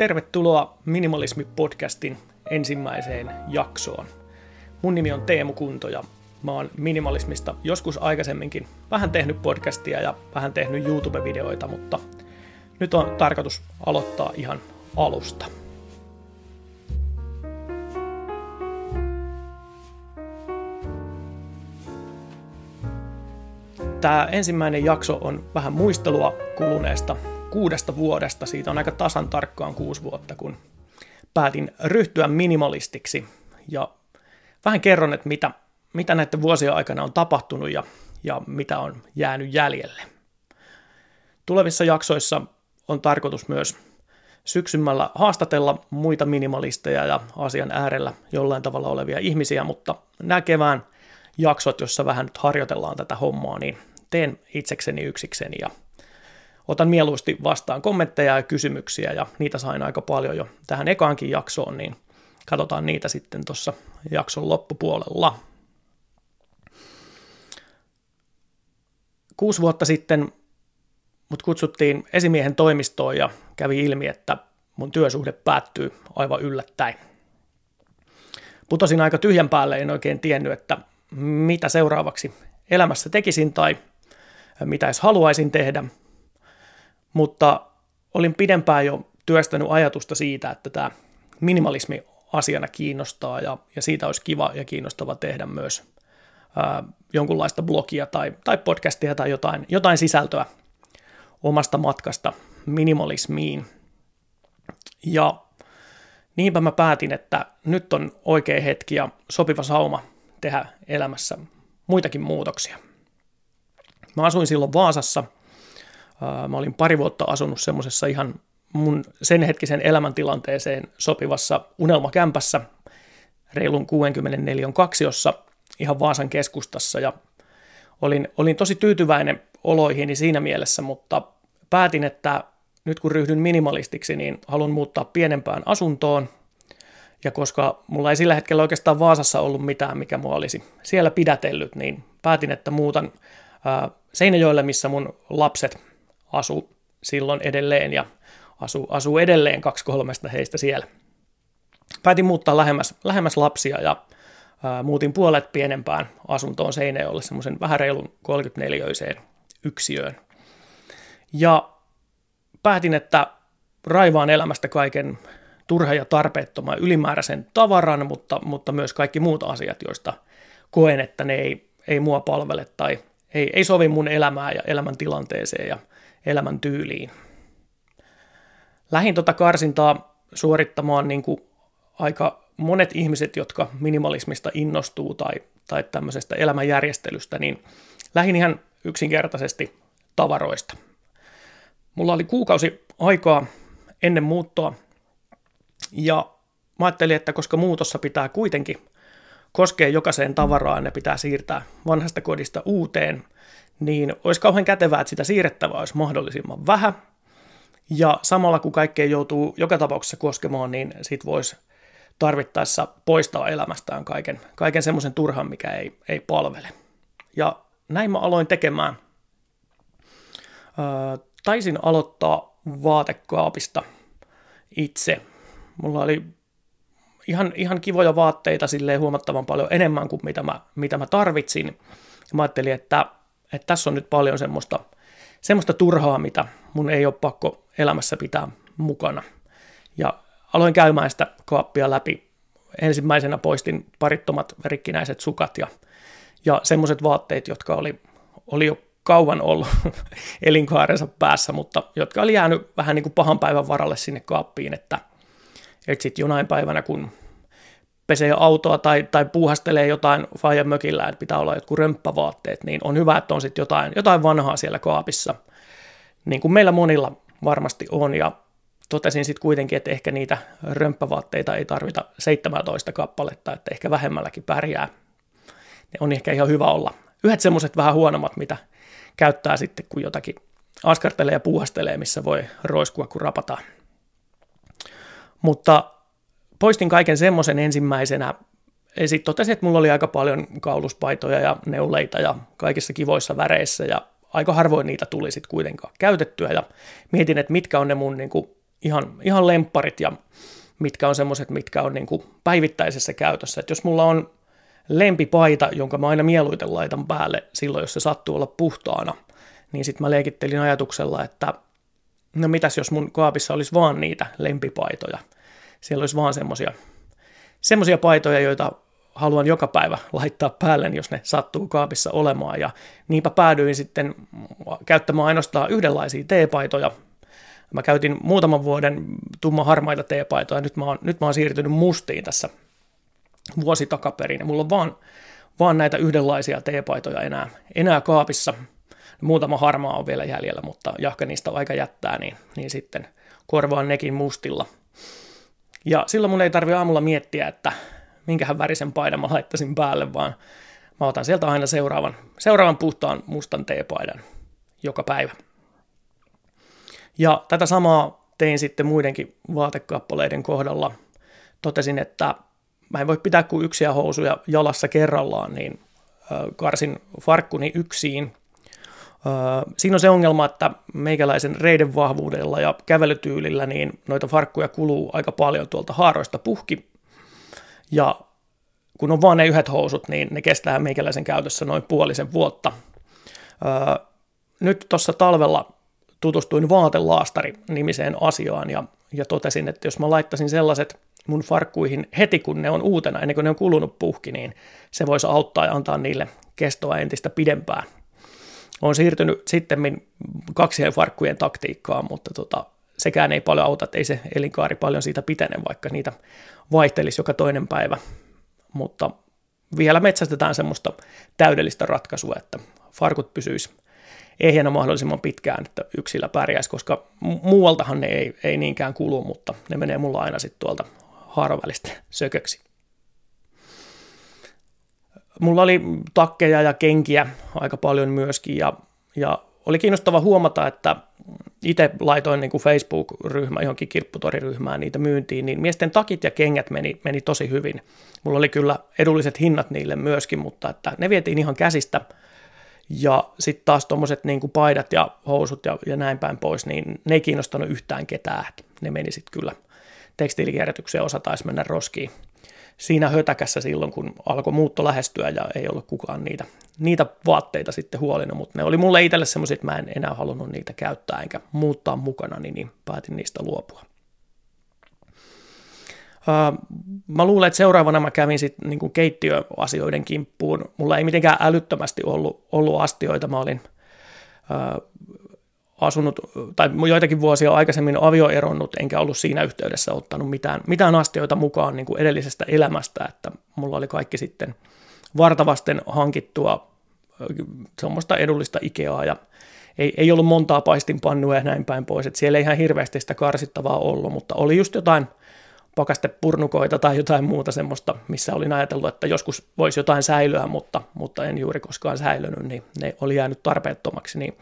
Tervetuloa Minimalismi-podcastin ensimmäiseen jaksoon. Mun nimi on Teemu Kunto ja mä oon minimalismista joskus aikaisemminkin vähän tehnyt podcastia ja vähän tehnyt YouTube-videoita, mutta nyt on tarkoitus aloittaa ihan alusta. Tämä ensimmäinen jakso on vähän muistelua kuluneesta kuudesta vuodesta. Siitä on aika tasan tarkkaan kuusi vuotta, kun päätin ryhtyä minimalistiksi. Ja vähän kerron, että mitä, mitä näiden vuosien aikana on tapahtunut ja, ja mitä on jäänyt jäljelle. Tulevissa jaksoissa on tarkoitus myös syksymällä haastatella muita minimalisteja ja asian äärellä jollain tavalla olevia ihmisiä, mutta nämä kevään jaksot, jossa vähän nyt harjoitellaan tätä hommaa, niin teen itsekseni yksikseni ja otan mieluusti vastaan kommentteja ja kysymyksiä ja niitä sain aika paljon jo tähän ekaankin jaksoon, niin katsotaan niitä sitten tuossa jakson loppupuolella. Kuusi vuotta sitten mut kutsuttiin esimiehen toimistoon ja kävi ilmi, että mun työsuhde päättyy aivan yllättäen. Putosin aika tyhjän päälle, en oikein tiennyt, että mitä seuraavaksi elämässä tekisin tai mitä edes haluaisin tehdä, mutta olin pidempään jo työstänyt ajatusta siitä, että tämä minimalismi asiana kiinnostaa ja, ja siitä olisi kiva ja kiinnostava tehdä myös ää, jonkunlaista blogia tai, tai podcastia tai jotain, jotain sisältöä omasta matkasta minimalismiin. Ja niinpä mä päätin, että nyt on oikea hetki ja sopiva sauma tehdä elämässä muitakin muutoksia. Mä asuin silloin Vaasassa. Mä olin pari vuotta asunut semmoisessa ihan mun sen hetkisen elämäntilanteeseen sopivassa unelmakämpässä reilun 64 kaksiossa ihan Vaasan keskustassa ja olin, olin tosi tyytyväinen oloihini siinä mielessä, mutta päätin, että nyt kun ryhdyn minimalistiksi, niin haluan muuttaa pienempään asuntoon. Ja koska mulla ei sillä hetkellä oikeastaan Vaasassa ollut mitään, mikä mua olisi siellä pidätellyt, niin päätin, että muutan Seinäjoelle, missä mun lapset asu silloin edelleen ja asuu, asuu edelleen kaksi kolmesta heistä siellä. Päätin muuttaa lähemmäs, lähemmäs lapsia ja ää, muutin puolet pienempään asuntoon Seinäjoelle, semmoisen vähän reilun 34-öiseen yksiöön. Ja päätin, että raivaan elämästä kaiken turha ja tarpeettoman ylimääräisen tavaran, mutta, mutta myös kaikki muut asiat, joista koen, että ne ei, ei mua palvele tai ei, ei sovi mun elämään ja elämän tilanteeseen ja elämän tyyliin. Lähin tota karsintaa suorittamaan niin kuin aika monet ihmiset, jotka minimalismista innostuu tai, tai tämmöisestä elämänjärjestelystä, niin lähin ihan yksinkertaisesti tavaroista. Mulla oli kuukausi aikaa ennen muuttoa ja mä ajattelin, että koska muutossa pitää kuitenkin koskee jokaiseen tavaraan, ne pitää siirtää vanhasta kodista uuteen, niin olisi kauhean kätevää, että sitä siirrettävää olisi mahdollisimman vähän. Ja samalla kun kaikkeen joutuu joka tapauksessa koskemaan, niin sit voisi tarvittaessa poistaa elämästään kaiken, kaiken semmoisen turhan, mikä ei, ei palvele. Ja näin mä aloin tekemään. Öö, taisin aloittaa vaatekaapista itse. Mulla oli ihan, ihan kivoja vaatteita silleen huomattavan paljon enemmän kuin mitä mä, mitä mä tarvitsin. Ja mä ajattelin, että, että tässä on nyt paljon semmoista, semmoista turhaa, mitä mun ei ole pakko elämässä pitää mukana. Ja aloin käymään sitä kaappia läpi. Ensimmäisenä poistin parittomat rikkinäiset sukat ja, ja semmoiset vaatteet, jotka oli, oli jo kauan ollut elinkaarensa päässä, mutta jotka oli jäänyt vähän niin kuin pahan päivän varalle sinne kaappiin, että, että sitten jonain päivänä, kun pesee autoa tai, tai puuhastelee jotain faijan mökillä, että pitää olla jotkut römppävaatteet, niin on hyvä, että on sitten jotain, jotain vanhaa siellä kaapissa, niin kuin meillä monilla varmasti on, ja totesin sitten kuitenkin, että ehkä niitä römppävaatteita ei tarvita 17 kappaletta, että ehkä vähemmälläkin pärjää. Ne on ehkä ihan hyvä olla. Yhdet semmoiset vähän huonommat, mitä käyttää sitten, kun jotakin askartelee ja puuhastelee, missä voi roiskua, kun rapataan. Mutta poistin kaiken semmoisen ensimmäisenä. Ja sitten totesin, että mulla oli aika paljon kauluspaitoja ja neuleita ja kaikissa kivoissa väreissä ja aika harvoin niitä tuli sitten kuitenkaan käytettyä ja mietin, että mitkä on ne mun niin kuin, ihan, ihan lempparit ja mitkä on semmoiset, mitkä on niin kuin päivittäisessä käytössä. Et jos mulla on lempipaita, jonka mä aina mieluiten laitan päälle silloin, jos se sattuu olla puhtaana, niin sitten mä leikittelin ajatuksella, että no mitäs jos mun kaapissa olisi vaan niitä lempipaitoja. Siellä olisi vaan semmosia, semmosia paitoja, joita haluan joka päivä laittaa päälle, jos ne sattuu kaapissa olemaan. Ja niinpä päädyin sitten käyttämään ainoastaan yhdenlaisia teepaitoja. Mä käytin muutaman vuoden tumma harmaita teepaitoja, ja nyt mä oon, nyt mä oon siirtynyt mustiin tässä vuosi takaperin. Mulla on vaan, vaan näitä yhdenlaisia teepaitoja enää, enää kaapissa. Muutama harmaa on vielä jäljellä, mutta jahka niistä on aika jättää, niin, niin sitten korvaan nekin mustilla. Ja silloin mun ei tarvi aamulla miettiä, että minkähän värisen paidan mä laittaisin päälle, vaan mä otan sieltä aina seuraavan, seuraavan puhtaan mustan teepaidan joka päivä. Ja tätä samaa tein sitten muidenkin vaatekappaleiden kohdalla. Totesin, että mä en voi pitää kuin yksiä housuja jalassa kerrallaan, niin karsin farkkuni yksiin. Siinä on se ongelma, että meikäläisen reiden vahvuudella ja kävelytyylillä niin noita farkkuja kuluu aika paljon tuolta haaroista puhki. Ja kun on vaan ne yhdet housut, niin ne kestää meikäläisen käytössä noin puolisen vuotta. Nyt tuossa talvella tutustuin vaatelaastari-nimiseen asiaan ja, ja totesin, että jos mä laittaisin sellaiset mun farkkuihin heti kun ne on uutena, ennen kuin ne on kulunut puhki, niin se voisi auttaa ja antaa niille kestoa entistä pidempään. Olen siirtynyt sitten kaksien farkkujen taktiikkaan, mutta tota, sekään ei paljon auta, että ei se elinkaari paljon siitä pitene, vaikka niitä vaihtelisi joka toinen päivä. Mutta vielä metsästetään semmoista täydellistä ratkaisua, että farkut pysyisi ehjänä mahdollisimman pitkään, että yksillä pärjäisi, koska muualtahan ne ei, ei niinkään kulu, mutta ne menee mulla aina sitten tuolta haaravälistä sököksi. Mulla oli takkeja ja kenkiä aika paljon myöskin ja, ja oli kiinnostava huomata, että itse laitoin niin kuin Facebook-ryhmä johonkin kirpputoriryhmään niitä myyntiin, niin miesten takit ja kengät meni, meni tosi hyvin. Mulla oli kyllä edulliset hinnat niille myöskin, mutta että ne vietiin ihan käsistä. Ja sitten taas tuommoiset niin paidat ja housut ja, ja näin päin pois, niin ne ei kiinnostanut yhtään ketään. Ne meni sitten kyllä tekstiilikierrätykseen, osa taisi mennä roskiin siinä hötäkässä silloin, kun alkoi muutto lähestyä ja ei ollut kukaan niitä, niitä vaatteita sitten huolina, mutta ne oli mulle itselle semmoisia, että mä en enää halunnut niitä käyttää enkä muuttaa mukana, niin, niin päätin niistä luopua. mä luulen, että seuraavana mä kävin sitten niin keittiöasioiden kimppuun. Mulla ei mitenkään älyttömästi ollut, ollut astioita. Mä olin asunut, tai joitakin vuosia aikaisemmin avioeronnut, enkä ollut siinä yhteydessä ottanut mitään, mitään astioita mukaan niin kuin edellisestä elämästä, että mulla oli kaikki sitten vartavasten hankittua semmoista edullista Ikeaa ja ei, ei ollut montaa paistinpannua ja näin päin pois, että siellä ei ihan hirveästi sitä karsittavaa ollut, mutta oli just jotain pakastepurnukoita tai jotain muuta semmoista, missä olin ajatellut, että joskus voisi jotain säilyä, mutta, mutta en juuri koskaan säilynyt, niin ne oli jäänyt tarpeettomaksi, niin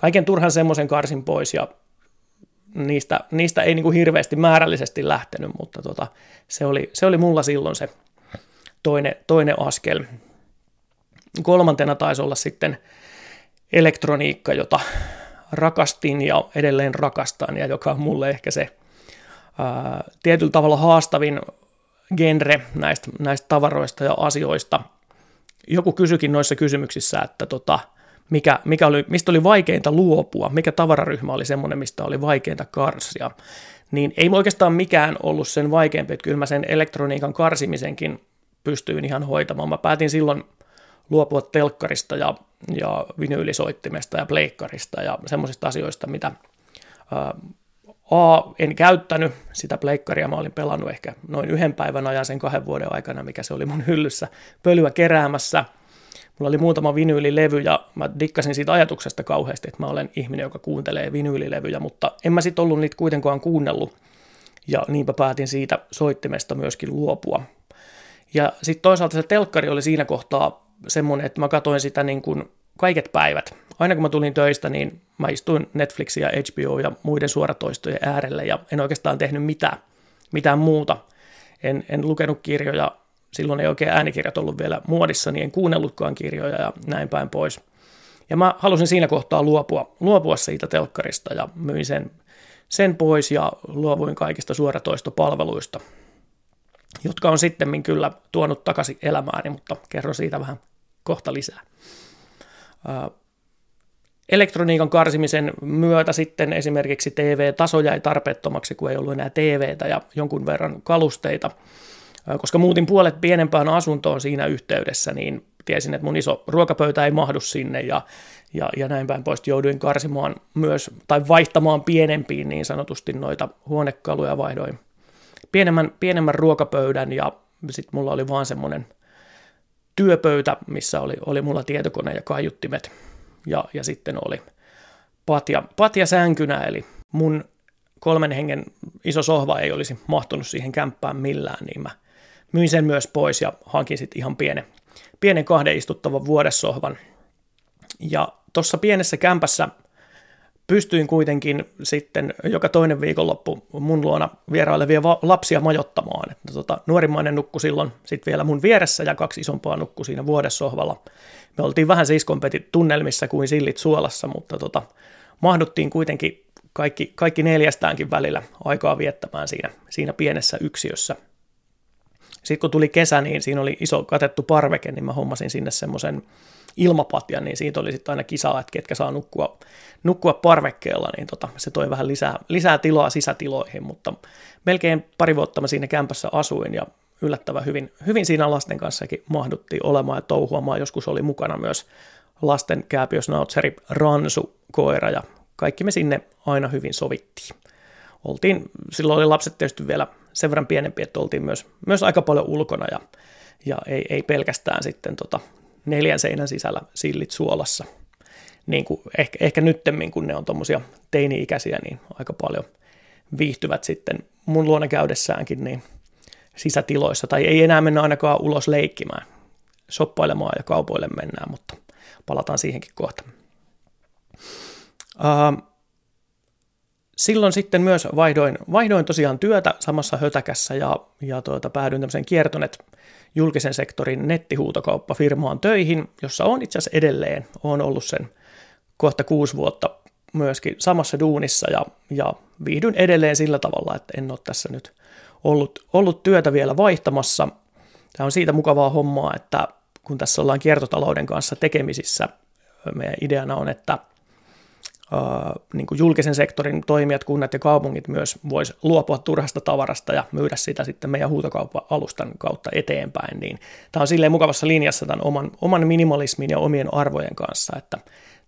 kaiken turhan semmoisen karsin pois ja niistä, niistä ei niin kuin hirveästi määrällisesti lähtenyt, mutta tota, se, oli, se oli mulla silloin se toinen, toinen askel. Kolmantena taisi olla sitten elektroniikka, jota rakastin ja edelleen rakastan ja joka on mulle ehkä se ää, tietyllä tavalla haastavin genre näistä, näistä tavaroista ja asioista. Joku kysyikin noissa kysymyksissä, että tota, mikä, mikä oli, mistä oli vaikeinta luopua, mikä tavararyhmä oli semmoinen, mistä oli vaikeinta karsia, niin ei oikeastaan mikään ollut sen vaikeampi, että kyllä mä sen elektroniikan karsimisenkin pystyin ihan hoitamaan. Mä päätin silloin luopua telkkarista ja, ja vinyylisoittimesta ja pleikkarista ja semmoisista asioista, mitä ää, A, en käyttänyt sitä pleikkaria, mä olin pelannut ehkä noin yhden päivän ajan sen kahden vuoden aikana, mikä se oli mun hyllyssä pölyä keräämässä – Mulla oli muutama vinyylilevy ja mä dikkasin siitä ajatuksesta kauheasti, että mä olen ihminen, joka kuuntelee vinyylilevyjä, mutta en mä sitten ollut niitä kuitenkaan kuunnellut ja niinpä päätin siitä soittimesta myöskin luopua. Ja sitten toisaalta se telkkari oli siinä kohtaa semmoinen, että mä katsoin sitä niin kuin kaiket päivät. Aina kun mä tulin töistä, niin mä istuin Netflixia, HBO ja muiden suoratoistojen äärelle ja en oikeastaan tehnyt mitään, mitään muuta. En, en lukenut kirjoja, silloin ei oikein äänikirjat ollut vielä muodissa, niin en kuunnellutkaan kirjoja ja näin päin pois. Ja mä halusin siinä kohtaa luopua, luopua siitä telkkarista ja myin sen sen pois ja luovuin kaikista suoratoistopalveluista, jotka on sitten kyllä tuonut takaisin elämääni, mutta kerron siitä vähän kohta lisää. Elektroniikan karsimisen myötä sitten esimerkiksi TV-taso jäi tarpeettomaksi, kun ei ollut enää TVtä ja jonkun verran kalusteita. Koska muutin puolet pienempään asuntoon siinä yhteydessä, niin tiesin, että mun iso ruokapöytä ei mahdu sinne ja, ja, ja näin päin pois. Jouduin karsimaan myös tai vaihtamaan pienempiin niin sanotusti noita huonekaluja vaihdoin pienemmän, pienemmän ruokapöydän ja sitten mulla oli vaan semmoinen työpöytä, missä oli, oli mulla tietokone ja kaiuttimet ja, ja sitten oli patja, patja sänkynä, eli mun kolmen hengen iso sohva ei olisi mahtunut siihen kämppään millään, niin mä myin sen myös pois ja hankin sitten ihan pienen, pienen kahden istuttavan vuodessohvan. Ja tuossa pienessä kämpässä pystyin kuitenkin sitten joka toinen viikonloppu mun luona vierailevia lapsia majottamaan. Että tota, nuorimmainen nukku silloin sitten vielä mun vieressä ja kaksi isompaa nukku siinä vuodessohvalla. Me oltiin vähän siskonpetit tunnelmissa kuin sillit suolassa, mutta tota, mahduttiin kuitenkin kaikki, kaikki neljästäänkin välillä aikaa viettämään siinä, siinä pienessä yksiössä. Sitten kun tuli kesä, niin siinä oli iso katettu parveke, niin mä hommasin sinne semmoisen ilmapatjan, niin siitä oli sitten aina kisaa, että ketkä saa nukkua, nukkua parvekkeella, niin tota, se toi vähän lisää, lisää tilaa sisätiloihin, mutta melkein pari vuotta mä siinä kämpässä asuin ja yllättävän hyvin, hyvin siinä lasten kanssakin mahduttiin olemaan ja touhuamaan. Joskus oli mukana myös lasten kääpiösnautseri Ransu koira ja kaikki me sinne aina hyvin sovittiin. Oltiin, silloin oli lapset tietysti vielä sen verran pienempi, että oltiin myös, myös aika paljon ulkona ja, ja ei, ei pelkästään sitten tota neljän seinän sisällä sillit suolassa. Niin kuin ehkä, ehkä nyttemmin, kun ne on tuommoisia teini-ikäisiä, niin aika paljon viihtyvät sitten mun luona käydessäänkin niin sisätiloissa, tai ei enää mennä ainakaan ulos leikkimään. Soppailemaan ja kaupoille mennään, mutta palataan siihenkin kohta. Uh, silloin sitten myös vaihdoin, vaihdoin tosiaan työtä samassa hötäkässä ja, ja tuota, päädyin tämmöiseen kiertonet julkisen sektorin nettihuutokauppafirmaan töihin, jossa on itse asiassa edelleen, on ollut sen kohta kuusi vuotta myöskin samassa duunissa ja, ja viihdyn edelleen sillä tavalla, että en ole tässä nyt ollut, ollut työtä vielä vaihtamassa. Tämä on siitä mukavaa hommaa, että kun tässä ollaan kiertotalouden kanssa tekemisissä, meidän ideana on, että niin kuin julkisen sektorin toimijat, kunnat ja kaupungit myös vois luopua turhasta tavarasta ja myydä sitä sitten meidän huutokauppa-alustan kautta eteenpäin, niin tämä on silleen mukavassa linjassa tämän oman, oman minimalismin ja omien arvojen kanssa, että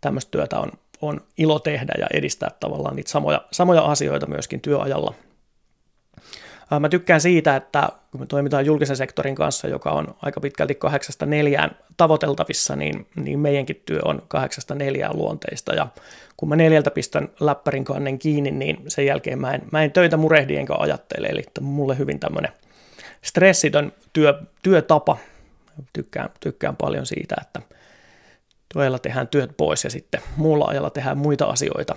tämmöistä työtä on, on ilo tehdä ja edistää tavallaan niitä samoja, samoja asioita myöskin työajalla Mä tykkään siitä, että kun me toimitaan julkisen sektorin kanssa, joka on aika pitkälti kahdeksasta neljään tavoiteltavissa, niin, niin meidänkin työ on kahdeksasta neljään luonteista. Ja kun mä neljältä pistän läppärin kannen kiinni, niin sen jälkeen mä en, mä en töitä murehdi enkä ajattele. Eli mulle hyvin tämmöinen stressitön työ, työtapa. Tykkään, tykkään paljon siitä, että työajalla tehdään työt pois ja sitten muulla ajalla tehdään muita asioita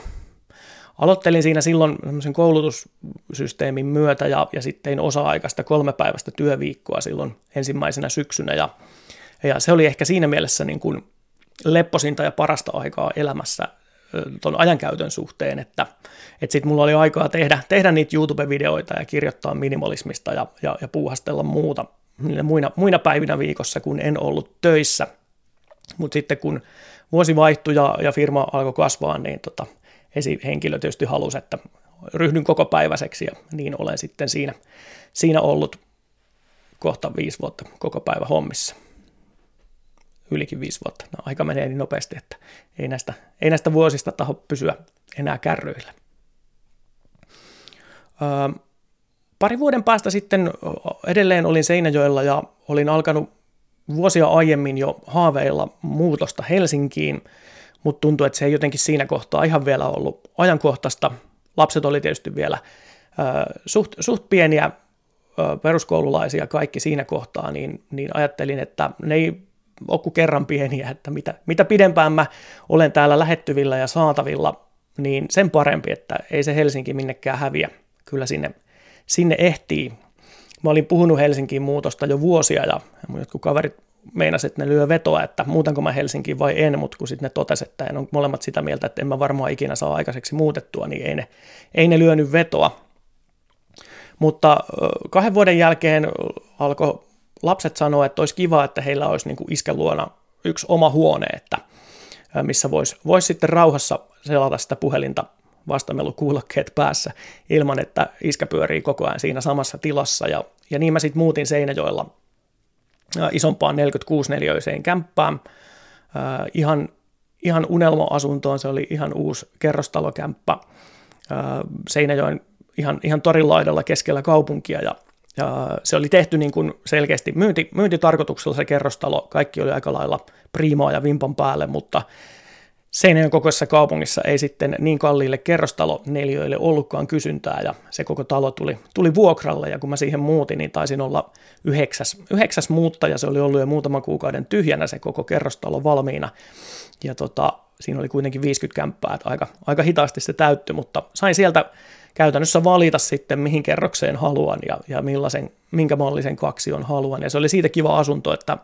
aloittelin siinä silloin koulutussysteemin myötä ja, ja sitten tein osa-aikaista kolmepäiväistä työviikkoa silloin ensimmäisenä syksynä ja, ja se oli ehkä siinä mielessä niin kuin lepposinta ja parasta aikaa elämässä tuon ajankäytön suhteen, että, että sitten mulla oli aikaa tehdä, tehdä niitä YouTube-videoita ja kirjoittaa minimalismista ja, ja, ja puuhastella muuta muina, muina päivinä viikossa, kun en ollut töissä. Mutta sitten kun vuosi vaihtui ja, ja firma alkoi kasvaa, niin tota, esihenkilö tietysti halusi, että ryhdyn koko päiväiseksi ja niin olen sitten siinä, siinä ollut kohta viisi vuotta koko päivä hommissa. Ylikin viisi vuotta. No, aika menee niin nopeasti, että ei näistä, ei näistä vuosista taho pysyä enää kärryillä. Öö, pari vuoden päästä sitten edelleen olin Seinäjoella ja olin alkanut vuosia aiemmin jo haaveilla muutosta Helsinkiin – mutta tuntuu, että se ei jotenkin siinä kohtaa ihan vielä ollut ajankohtaista. Lapset oli tietysti vielä ö, suht, suht pieniä ö, peruskoululaisia kaikki siinä kohtaa, niin, niin ajattelin, että ne ei ole kuin kerran pieniä, että mitä, mitä pidempään mä olen täällä lähettyvillä ja saatavilla, niin sen parempi, että ei se Helsinki minnekään häviä. Kyllä sinne, sinne ehtii. Mä olin puhunut Helsinkiin muutosta jo vuosia ja mun jotkut kaverit meinas, että ne lyö vetoa, että muutanko mä Helsinkiin vai en, mutta kun sitten ne totesi, että en ole molemmat sitä mieltä, että en mä varmaan ikinä saa aikaiseksi muutettua, niin ei ne, ei ne lyönyt vetoa. Mutta kahden vuoden jälkeen alkoi lapset sanoa, että olisi kiva, että heillä olisi niin iskän luona yksi oma huone, että missä voisi vois sitten rauhassa selata sitä puhelinta vastamelukuulokkeet päässä ilman, että iskä pyörii koko ajan siinä samassa tilassa. Ja, ja niin mä sitten muutin Seinäjoella isompaan 46-neliöiseen kämppään, ihan, ihan unelma-asuntoon, se oli ihan uusi kerrostalokämppä. Seinäjoen ihan, ihan torin laidalla keskellä kaupunkia ja, ja se oli tehty niin kuin selkeästi myynti, myyntitarkoituksella se kerrostalo, kaikki oli aika lailla priimaa ja vimpan päälle, mutta Seinäjoen kokoisessa kaupungissa ei sitten niin kalliille kerrostaloneliöille ollutkaan kysyntää ja se koko talo tuli, tuli vuokralle ja kun mä siihen muutin, niin taisin olla yhdeksäs, yhdeksäs muuttaja, se oli ollut jo muutaman kuukauden tyhjänä se koko kerrostalo valmiina ja tota, siinä oli kuitenkin 50 kämppää, että aika, aika hitaasti se täyttyi, mutta sain sieltä käytännössä valita sitten, mihin kerrokseen haluan ja, ja millaisen, minkä mallisen on haluan. Ja se oli siitä kiva asunto, että,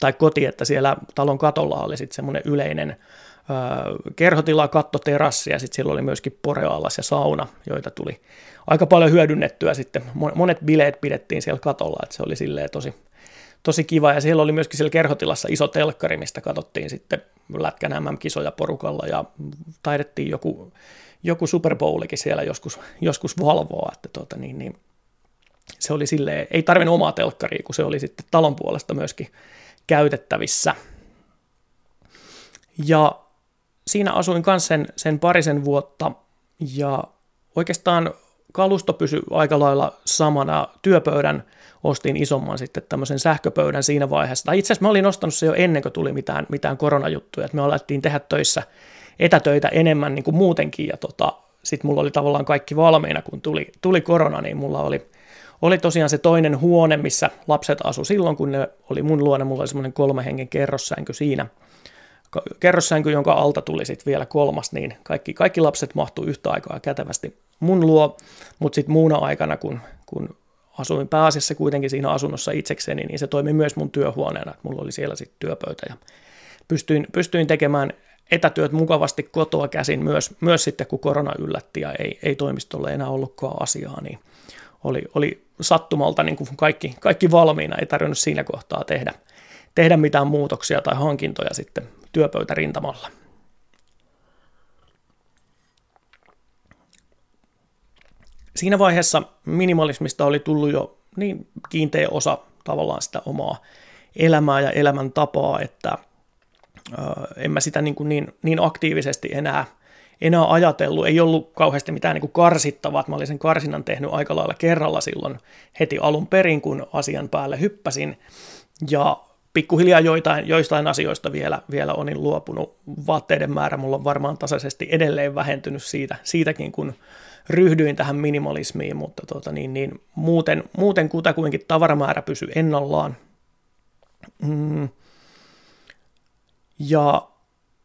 tai koti, että siellä talon katolla oli sitten semmoinen yleinen kerhotila, katto, terassi ja sitten siellä oli myöskin porealas ja sauna, joita tuli aika paljon hyödynnettyä sitten. Monet bileet pidettiin siellä katolla, että se oli silleen tosi, tosi kiva. Ja siellä oli myöskin siellä kerhotilassa iso telkkari, mistä katsottiin sitten Lätkän MM-kisoja porukalla ja taidettiin joku, joku Super Bowlikin siellä joskus, joskus valvoa, että tuota, niin, niin, se oli silleen, ei tarvinnut omaa telkkaria, kun se oli sitten talon puolesta myöskin käytettävissä. Ja siinä asuin kanssa sen, sen parisen vuotta ja oikeastaan kalusto pysyi aika lailla samana. Työpöydän ostin isomman sitten tämmöisen sähköpöydän siinä vaiheessa. Tai itse asiassa mä olin ostanut se jo ennen kuin tuli mitään, mitään koronajuttuja. Että me alettiin tehdä töissä etätöitä enemmän niin kuin muutenkin ja tota, sitten mulla oli tavallaan kaikki valmiina, kun tuli, tuli korona, niin mulla oli, oli tosiaan se toinen huone, missä lapset asu silloin, kun ne oli mun luona. Mulla oli semmoinen kolme hengen kerrossänky siinä – kerrossänky, jonka alta tuli sitten vielä kolmas, niin kaikki, kaikki lapset mahtuu yhtä aikaa kätevästi mun luo, mutta sitten muuna aikana, kun, kun asuin pääasiassa kuitenkin siinä asunnossa itsekseni, niin se toimi myös mun työhuoneena, että mulla oli siellä sitten työpöytä ja pystyin, pystyin tekemään etätyöt mukavasti kotoa käsin myös, myös sitten, kun korona yllätti ja ei, ei toimistolle enää ollutkaan asiaa, niin oli, oli sattumalta niin kuin kaikki, kaikki valmiina, ei tarvinnut siinä kohtaa tehdä, tehdä mitään muutoksia tai hankintoja sitten työpöytärintamalla. Siinä vaiheessa minimalismista oli tullut jo niin kiinteä osa tavallaan sitä omaa elämää ja elämäntapaa, että en mä sitä niin, kuin niin, niin aktiivisesti enää, enää ajatellut. Ei ollut kauheasti mitään niin kuin karsittavaa, että mä olin sen karsinnan tehnyt aika lailla kerralla silloin heti alun perin, kun asian päälle hyppäsin. Ja pikkuhiljaa joitain, joistain asioista vielä, vielä onin luopunut. Vaatteiden määrä mulla on varmaan tasaisesti edelleen vähentynyt siitä, siitäkin, kun ryhdyin tähän minimalismiin, mutta tota niin, niin, muuten, muuten kutakuinkin tavaramäärä pysyy ennallaan. Mm. Ja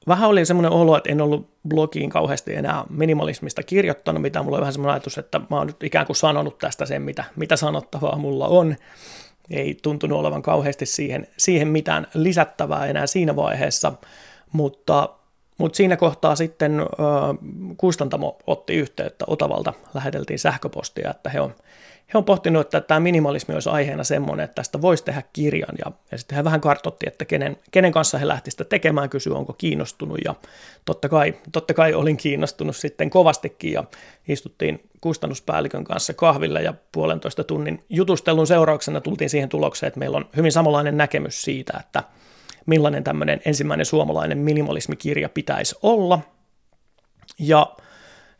vähän oli semmoinen olo, että en ollut blogiin kauheasti enää minimalismista kirjoittanut, mitä mulla on vähän semmoinen ajatus, että mä oon nyt ikään kuin sanonut tästä sen, mitä, mitä sanottavaa mulla on ei tuntunut olevan kauheasti siihen, siihen mitään lisättävää enää siinä vaiheessa, mutta, mutta siinä kohtaa sitten ö, kustantamo otti yhteyttä Otavalta, läheteltiin sähköpostia, että he on he on pohtinut, että tämä minimalismi olisi aiheena semmoinen, että tästä voisi tehdä kirjan. Ja, ja sitten he vähän kartoitti, että kenen, kenen kanssa he lähtisivät sitä tekemään, kysyi, onko kiinnostunut. Ja totta kai, totta kai olin kiinnostunut sitten kovastikin ja istuttiin kustannuspäällikön kanssa kahvilla ja puolentoista tunnin jutustelun seurauksena tultiin siihen tulokseen, että meillä on hyvin samanlainen näkemys siitä, että millainen tämmöinen ensimmäinen suomalainen minimalismikirja pitäisi olla. Ja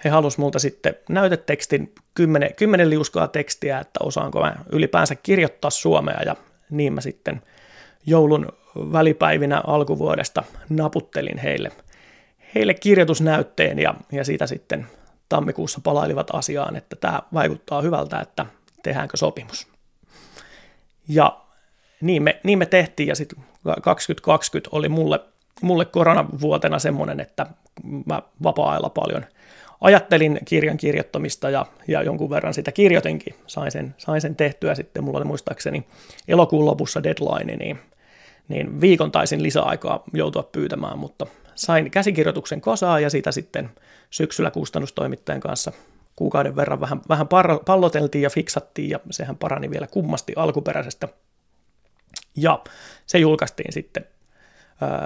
he halusivat multa sitten näytetekstin, kymmenen, kymmenen liuskaa tekstiä, että osaanko mä ylipäänsä kirjoittaa suomea ja niin mä sitten joulun välipäivinä alkuvuodesta naputtelin heille, heille kirjoitusnäytteen ja, ja siitä sitten tammikuussa palailivat asiaan, että tämä vaikuttaa hyvältä, että tehdäänkö sopimus. Ja niin me, niin me tehtiin ja sitten 2020 oli mulle, mulle koronavuotena semmoinen, että mä vapaa-ajalla paljon – ajattelin kirjan kirjoittamista ja, ja jonkun verran sitä kirjoitinkin. Sain sen, sain sen tehtyä sitten, mulla oli muistaakseni elokuun lopussa deadline, niin, niin viikon taisin lisäaikaa joutua pyytämään, mutta sain käsikirjoituksen kosaan ja sitä sitten syksyllä kustannustoimittajan kanssa kuukauden verran vähän, vähän palloteltiin ja fiksattiin ja sehän parani vielä kummasti alkuperäisestä. Ja se julkaistiin sitten.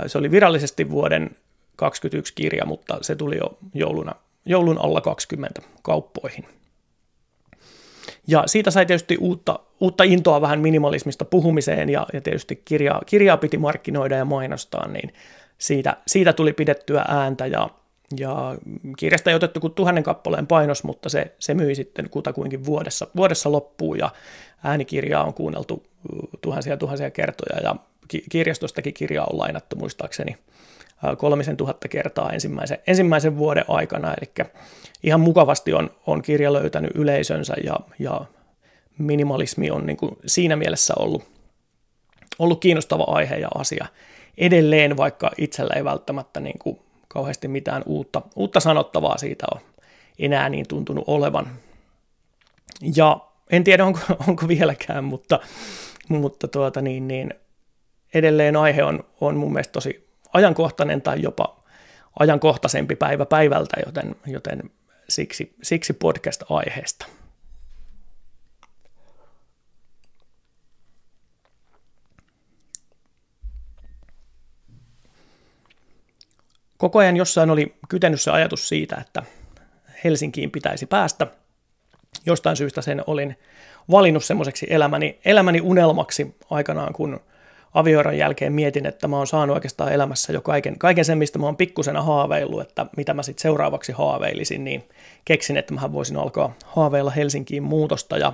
Se oli virallisesti vuoden 2021 kirja, mutta se tuli jo jouluna, joulun alla 20 kauppoihin. Ja siitä sai tietysti uutta, uutta intoa vähän minimalismista puhumiseen ja, ja tietysti kirjaa, kirjaa piti markkinoida ja mainostaa, niin siitä, siitä tuli pidettyä ääntä ja, ja kirjasta ei otettu kuin tuhannen kappaleen painos, mutta se, se myi sitten kutakuinkin vuodessa, vuodessa loppuun ja äänikirjaa on kuunneltu tuhansia tuhansia kertoja ja kirjastostakin kirjaa on lainattu muistaakseni kolmisen tuhatta kertaa ensimmäisen, ensimmäisen vuoden aikana, eli ihan mukavasti on, on kirja löytänyt yleisönsä ja, ja minimalismi on niin kuin siinä mielessä ollut, ollut kiinnostava aihe ja asia edelleen, vaikka itsellä ei välttämättä niin kuin kauheasti mitään uutta, uutta sanottavaa siitä on enää niin tuntunut olevan. Ja en tiedä, onko, onko vieläkään, mutta, mutta tuota niin, niin edelleen aihe on, on mun mielestä tosi ajankohtainen tai jopa ajankohtaisempi päivä päivältä, joten, joten siksi, siksi podcast-aiheesta. Koko ajan jossain oli kytenyt se ajatus siitä, että Helsinkiin pitäisi päästä. Jostain syystä sen olin valinnut semmoiseksi elämäni, elämäni unelmaksi aikanaan, kun avioeron jälkeen mietin, että mä oon saanut oikeastaan elämässä jo kaiken, kaiken sen, mistä mä oon pikkusena haaveillut, että mitä mä sitten seuraavaksi haaveilisin, niin keksin, että mä voisin alkaa haaveilla Helsinkiin muutosta ja,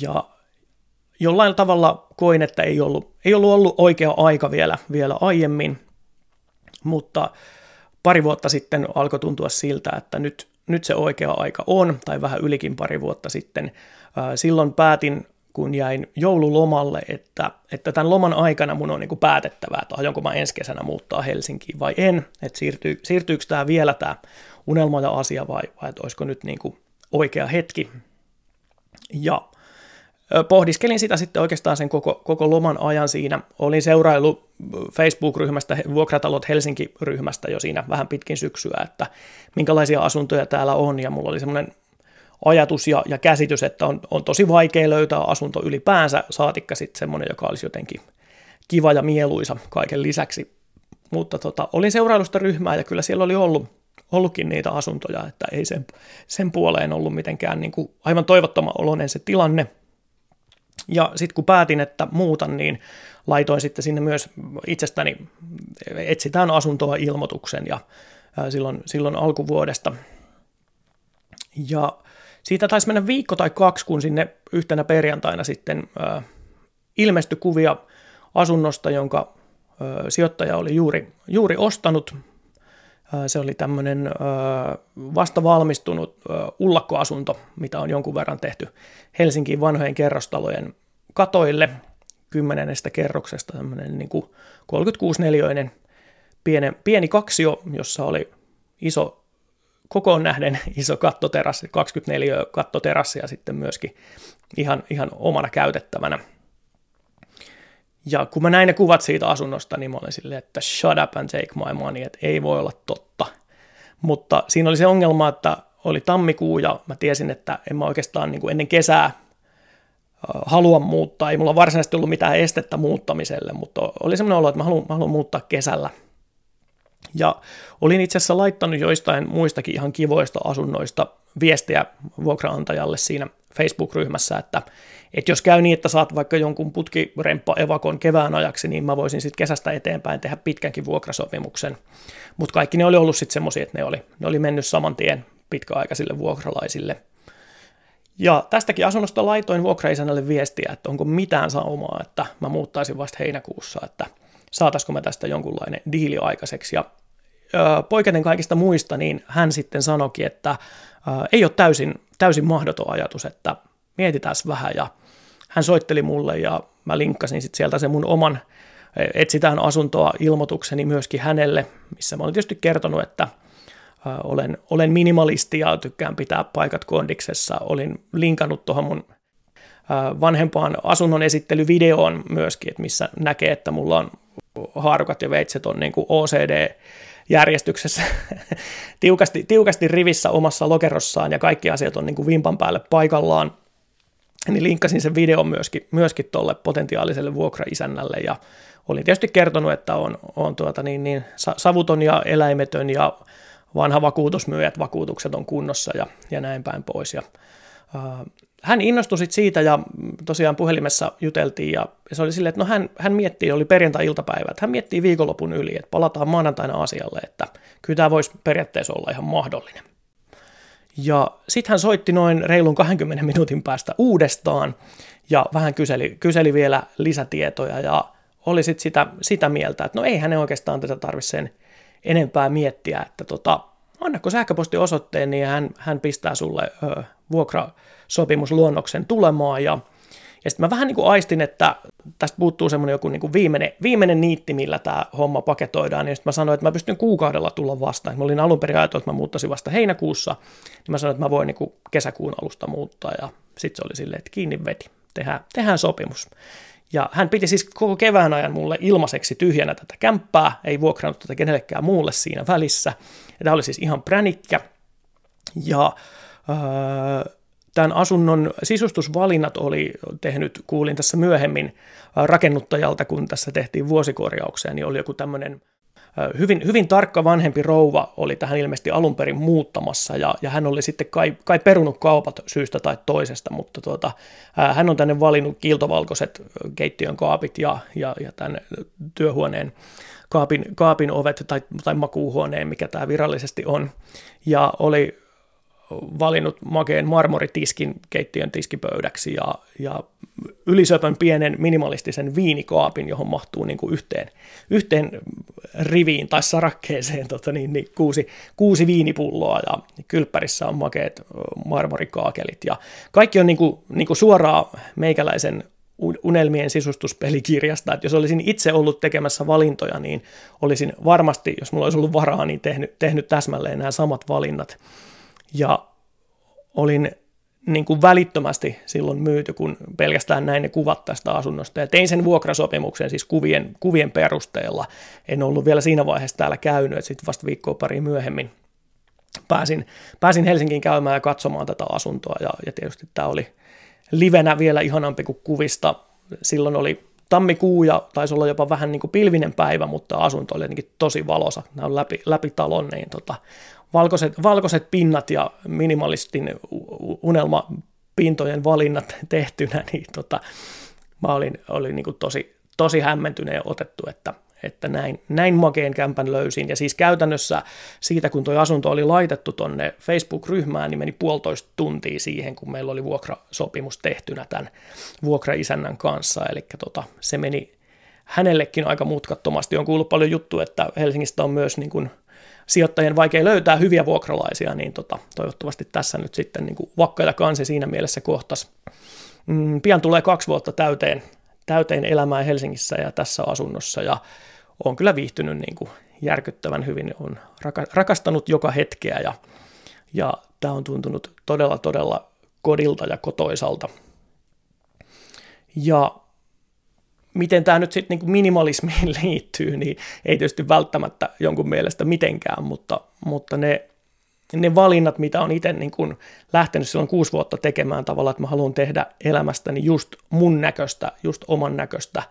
ja jollain tavalla koin, että ei ollut, ei ollut ollut oikea aika vielä, vielä aiemmin, mutta pari vuotta sitten alkoi tuntua siltä, että nyt, nyt se oikea aika on, tai vähän ylikin pari vuotta sitten. Silloin päätin kun jäin joululomalle, että, että tämän loman aikana mun on niin päätettävää, että aionko mä ensi kesänä muuttaa Helsinkiin vai en, että siirtyy, siirtyykö tämä vielä tämä unelma ja asia vai, vai että olisiko nyt niin kuin oikea hetki. Ja pohdiskelin sitä sitten oikeastaan sen koko, koko loman ajan siinä. Olin seurailu Facebook-ryhmästä, Vuokratalot Helsinki-ryhmästä jo siinä vähän pitkin syksyä, että minkälaisia asuntoja täällä on, ja mulla oli semmoinen ajatus ja, ja käsitys, että on, on tosi vaikea löytää asunto ylipäänsä, saatikka sitten semmoinen, joka olisi jotenkin kiva ja mieluisa kaiken lisäksi. Mutta tota, olin seurailusta ryhmää ja kyllä siellä oli ollut, ollutkin niitä asuntoja, että ei sen, sen puoleen ollut mitenkään niin kuin aivan toivottoman oloinen se tilanne. Ja sitten kun päätin, että muutan, niin laitoin sitten sinne myös itsestäni etsitään asuntoa ilmoituksen ja silloin, silloin alkuvuodesta. Ja siitä taisi mennä viikko tai kaksi, kun sinne yhtenä perjantaina sitten ilmestyi kuvia asunnosta, jonka sijoittaja oli juuri, juuri ostanut. Se oli tämmöinen vasta valmistunut ullakkoasunto, mitä on jonkun verran tehty Helsinkiin vanhojen kerrostalojen katoille kymmenestä kerroksesta, tämmöinen niin kuin 36-neliöinen pieni, pieni kaksio, jossa oli iso kokoon nähden iso kattoterassi, 24 kattoterassi ja sitten myöskin ihan, ihan omana käytettävänä. Ja kun mä näin ne kuvat siitä asunnosta, niin mä olin silleen, että shut up and take my money, että ei voi olla totta. Mutta siinä oli se ongelma, että oli tammikuu ja mä tiesin, että en mä oikeastaan niin kuin ennen kesää halua muuttaa. Ei mulla varsinaisesti ollut mitään estettä muuttamiselle, mutta oli semmoinen olo, että mä haluan, mä haluan muuttaa kesällä – ja olin itse asiassa laittanut joistain muistakin ihan kivoista asunnoista viestejä vuokraantajalle siinä Facebook-ryhmässä, että, että jos käy niin, että saat vaikka jonkun putkiremppa evakon kevään ajaksi, niin mä voisin sitten kesästä eteenpäin tehdä pitkänkin vuokrasopimuksen. Mutta kaikki ne oli ollut sitten semmoisia, että ne oli, ne oli mennyt saman tien pitkäaikaisille vuokralaisille. Ja tästäkin asunnosta laitoin vuokraisännälle viestiä, että onko mitään saumaa, että mä muuttaisin vasta heinäkuussa, että saataisiko mä tästä jonkunlainen diili aikaiseksi. Ja poiketen kaikista muista, niin hän sitten sanoikin, että ei ole täysin, täysin mahdoton ajatus, että mietitään vähän ja hän soitteli mulle ja mä linkkasin sitten sieltä sen mun oman etsitään asuntoa ilmoitukseni myöskin hänelle, missä mä olin tietysti kertonut, että olen, olen minimalisti ja tykkään pitää paikat kondiksessa. Olin linkannut tuohon mun vanhempaan asunnon esittelyvideoon myöskin, että missä näkee, että mulla on haarukat ja veitset on niin kuin OCD järjestyksessä tiukasti, tiukasti rivissä omassa lokerossaan ja kaikki asiat on niin kuin vimpan päälle paikallaan, niin linkkasin sen videon myöskin, myöskin tuolle potentiaaliselle vuokraisännälle ja olin tietysti kertonut, että on, on tuota niin, niin, savuton ja eläimetön ja vanha vakuutusmyyjät, vakuutukset on kunnossa ja, ja näin päin pois. Ja, äh, hän innostui sit siitä ja tosiaan puhelimessa juteltiin ja se oli silleen, että no hän, hän miettii, oli perjantai-iltapäivä, että hän miettii viikonlopun yli, että palataan maanantaina asialle, että kyllä tämä voisi periaatteessa olla ihan mahdollinen. Ja sitten hän soitti noin reilun 20 minuutin päästä uudestaan ja vähän kyseli, kyseli vielä lisätietoja ja oli sitten sitä, sitä mieltä, että no ei hänen oikeastaan tätä tarvitse sen enempää miettiä, että tota, annako sähköpostiosoitteen, niin hän, hän pistää sulle ö, vuokrasopimusluonnoksen tulemaan ja ja sitten mä vähän niin kuin aistin, että tästä puuttuu semmoinen joku niin kuin viimeinen, viimeinen niitti, millä tämä homma paketoidaan. Ja sitten mä sanoin, että mä pystyn kuukaudella tulla vastaan. Mä olin alun perin ajatellut, että mä muuttaisin vasta heinäkuussa. Niin mä sanoin, että mä voin niin kuin kesäkuun alusta muuttaa. Ja sitten se oli silleen, että kiinni veti. Tehdään, tehdään sopimus. Ja hän piti siis koko kevään ajan mulle ilmaiseksi tyhjänä tätä kämppää, ei vuokrannut tätä kenellekään muulle siinä välissä. Ja tämä oli siis ihan pränikkä. Ja öö, tämän asunnon sisustusvalinnat oli tehnyt, kuulin tässä myöhemmin rakennuttajalta, kun tässä tehtiin vuosikorjauksia, niin oli joku tämmöinen hyvin, hyvin tarkka vanhempi rouva oli tähän ilmeisesti alun perin muuttamassa ja, ja hän oli sitten kai, kai perunut kaupat syystä tai toisesta, mutta tuota, hän on tänne valinnut kiiltovalkoiset keittiön kaapit ja, ja, ja tämän työhuoneen kaapin, kaapin ovet tai, tai makuuhuoneen, mikä tämä virallisesti on. Ja oli valinnut makeen marmoritiskin keittiön tiskipöydäksi ja, ja ylisöpön pienen minimalistisen viinikaapin, johon mahtuu niin kuin yhteen, yhteen riviin tai sarakkeeseen tota niin, niin kuusi, kuusi viinipulloa ja kylppärissä on makeet marmorikaakelit ja kaikki on niin kuin, niin kuin suoraan meikäläisen unelmien sisustuspelikirjasta, että jos olisin itse ollut tekemässä valintoja, niin olisin varmasti, jos mulla olisi ollut varaa, niin tehnyt, tehnyt täsmälleen nämä samat valinnat. Ja olin niin kuin välittömästi silloin myyty, kun pelkästään näin ne kuvat tästä asunnosta. Ja tein sen vuokrasopimuksen siis kuvien, kuvien perusteella. En ollut vielä siinä vaiheessa täällä käynyt, että sitten vasta viikkoa pari myöhemmin pääsin, pääsin Helsinkiin käymään ja katsomaan tätä asuntoa. Ja, ja tietysti tämä oli livenä vielä ihanampi kuin kuvista. Silloin oli tammikuu ja taisi olla jopa vähän niin kuin pilvinen päivä, mutta asunto oli jotenkin tosi valosa. Nämä on läpi, läpi talon, niin tota, valkoiset, valkoiset pinnat ja minimalistin unelmapintojen valinnat tehtynä, niin tota, mä olin, olin niin kuin tosi, tosi hämmentyneen otettu, että, että näin, näin makeen kämpän löysin. Ja siis käytännössä siitä, kun tuo asunto oli laitettu tonne Facebook-ryhmään, niin meni puolitoista tuntia siihen, kun meillä oli vuokrasopimus tehtynä tämän vuokraisännän kanssa. Eli tota, se meni hänellekin aika mutkattomasti. On kuullut paljon juttu, että Helsingistä on myös niin kuin sijoittajien vaikea löytää hyviä vuokralaisia, niin tota, toivottavasti tässä nyt sitten niin kuin vakka ja kansi siinä mielessä kohtas. Mm, pian tulee kaksi vuotta täyteen, täyteen elämää Helsingissä ja tässä asunnossa ja on kyllä viihtynyt niin kuin järkyttävän hyvin, on rakastanut joka hetkeä ja, ja tämä on tuntunut todella todella kodilta ja kotoisalta. Ja miten tämä nyt sitten niin minimalismiin liittyy, niin ei tietysti välttämättä jonkun mielestä mitenkään, mutta, mutta ne, ne valinnat, mitä on itse niin kuin lähtenyt silloin kuusi vuotta tekemään tavalla, että mä haluan tehdä elämästäni just mun näköistä, just oman näköistä,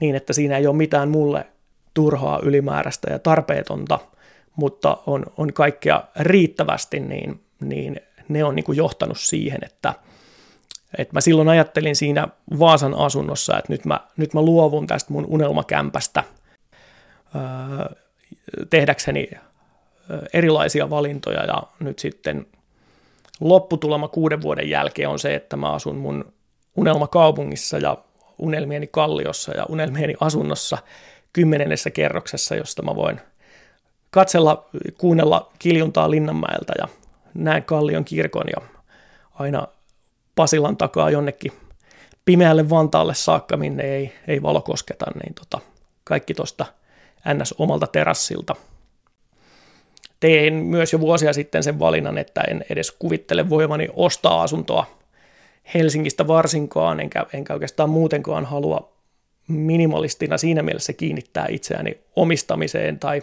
niin että siinä ei ole mitään mulle turhaa, ylimääräistä ja tarpeetonta, mutta on, on kaikkea riittävästi, niin, niin ne on niin kuin johtanut siihen, että – et mä silloin ajattelin siinä Vaasan asunnossa, että nyt mä, nyt mä luovun tästä mun unelmakämpästä öö, tehdäkseni erilaisia valintoja. Ja nyt sitten lopputulema kuuden vuoden jälkeen on se, että mä asun mun unelmakaupungissa ja unelmieni kalliossa ja unelmieni asunnossa kymmenennessä kerroksessa, josta mä voin katsella, kuunnella kiljuntaa Linnanmäeltä ja näen kallion kirkon ja aina Pasilan takaa jonnekin pimeälle Vantaalle saakka, minne ei, ei valo kosketa, niin tota, kaikki tuosta ns. omalta terassilta. Tein myös jo vuosia sitten sen valinnan, että en edes kuvittele voimani ostaa asuntoa Helsingistä varsinkaan, enkä, enkä oikeastaan muutenkaan halua minimalistina siinä mielessä kiinnittää itseäni omistamiseen tai